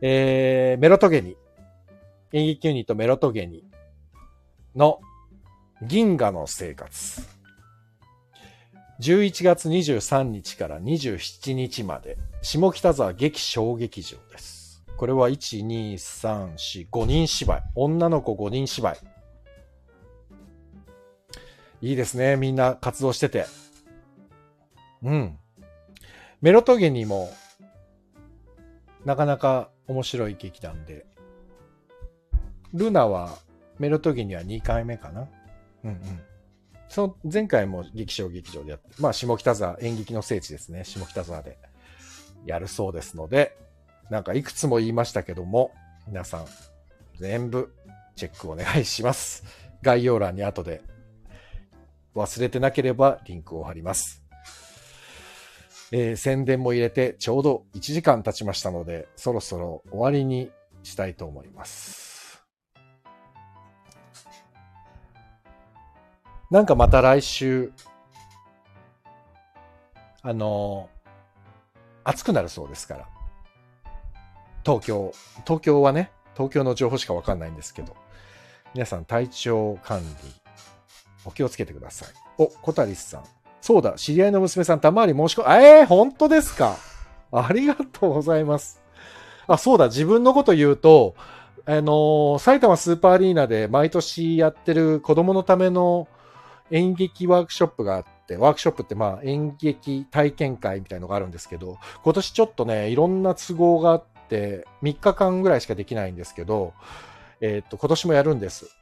えー、メロトゲニ。演劇ユニットメロトゲニの銀河の生活。11月23日から27日まで、下北沢劇小劇場です。これは1、2、3、4、5人芝居。女の子5人芝居。いいですね。みんな活動してて。うん。メロトゲニも、なかなか面白い劇団で。ルナは、メロトゲニは2回目かなうんうん。その前回も劇場劇場でやって、まあ下北沢、演劇の聖地ですね。下北沢でやるそうですので、なんかいくつも言いましたけども、皆さん全部チェックお願いします。概要欄に後で忘れてなければリンクを貼ります。えー宣伝も入れてちょうど1時間経ちましたので、そろそろ終わりにしたいと思います。なんかまた来週、あのー暑くなるそうですから。東京、東京はね、東京の情報しかわかんないんですけど、皆さん体調管理、お気をつけてください。お、小谷さん。そうだ、知り合いの娘さん、たまわり申し込み、えー、本当ですか？ありがとうございます。あ、そうだ、自分のこと言うと、あのー埼玉スーパーアリーナで毎年やってる子供のための演劇ワークショップがあって、ワークショップってまあ演劇体験会みたいのがあるんですけど、今年ちょっとね、いろんな都合があってて、3日間ぐらいしかできないんですけど、えーっと、今年もやるんです。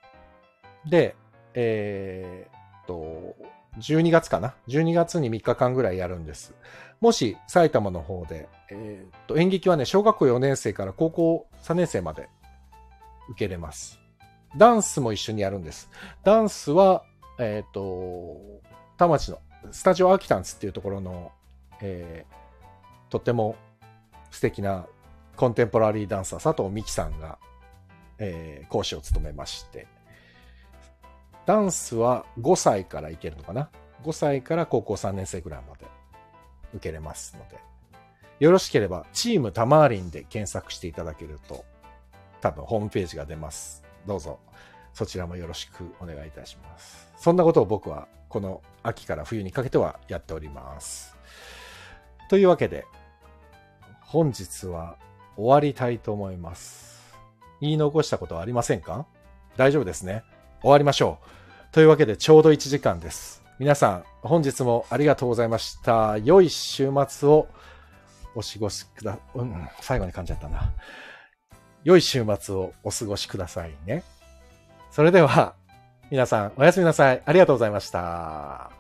で、えーっと、12月かな ?12 月に3日間ぐらいやるんです。もし埼玉の方で、えーっと、演劇はね、小学校4年生から高校3年生まで受けれます。ダンスも一緒にやるんです。ダンスは、えっ、と、田町のスタジオアーキタンツっていうところの、えーとっても素敵なコンテンポラリーダンサー佐藤美希さんが、えー講師を務めまして、ダンスは5歳からいけるのかな ?5 歳から高校3年生ぐらいまで受けれますので、よろしければチームタマーリンで検索していただけると、多分ホームページが出ます。どうぞそちらもよろしくお願いいたします。そんなことを僕はこの秋から冬にかけてはやっております。というわけで、本日は終わりたいと思います。言い残したことはありませんか？大丈夫ですね。終わりましょう。というわけでちょうど1時間です。皆さん、本日もありがとうございました。良い週末をお過ごしくだ、うん、最後に噛んじゃったな。良い週末をお過ごしくださいね。それでは、皆さんおやすみなさい。ありがとうございました。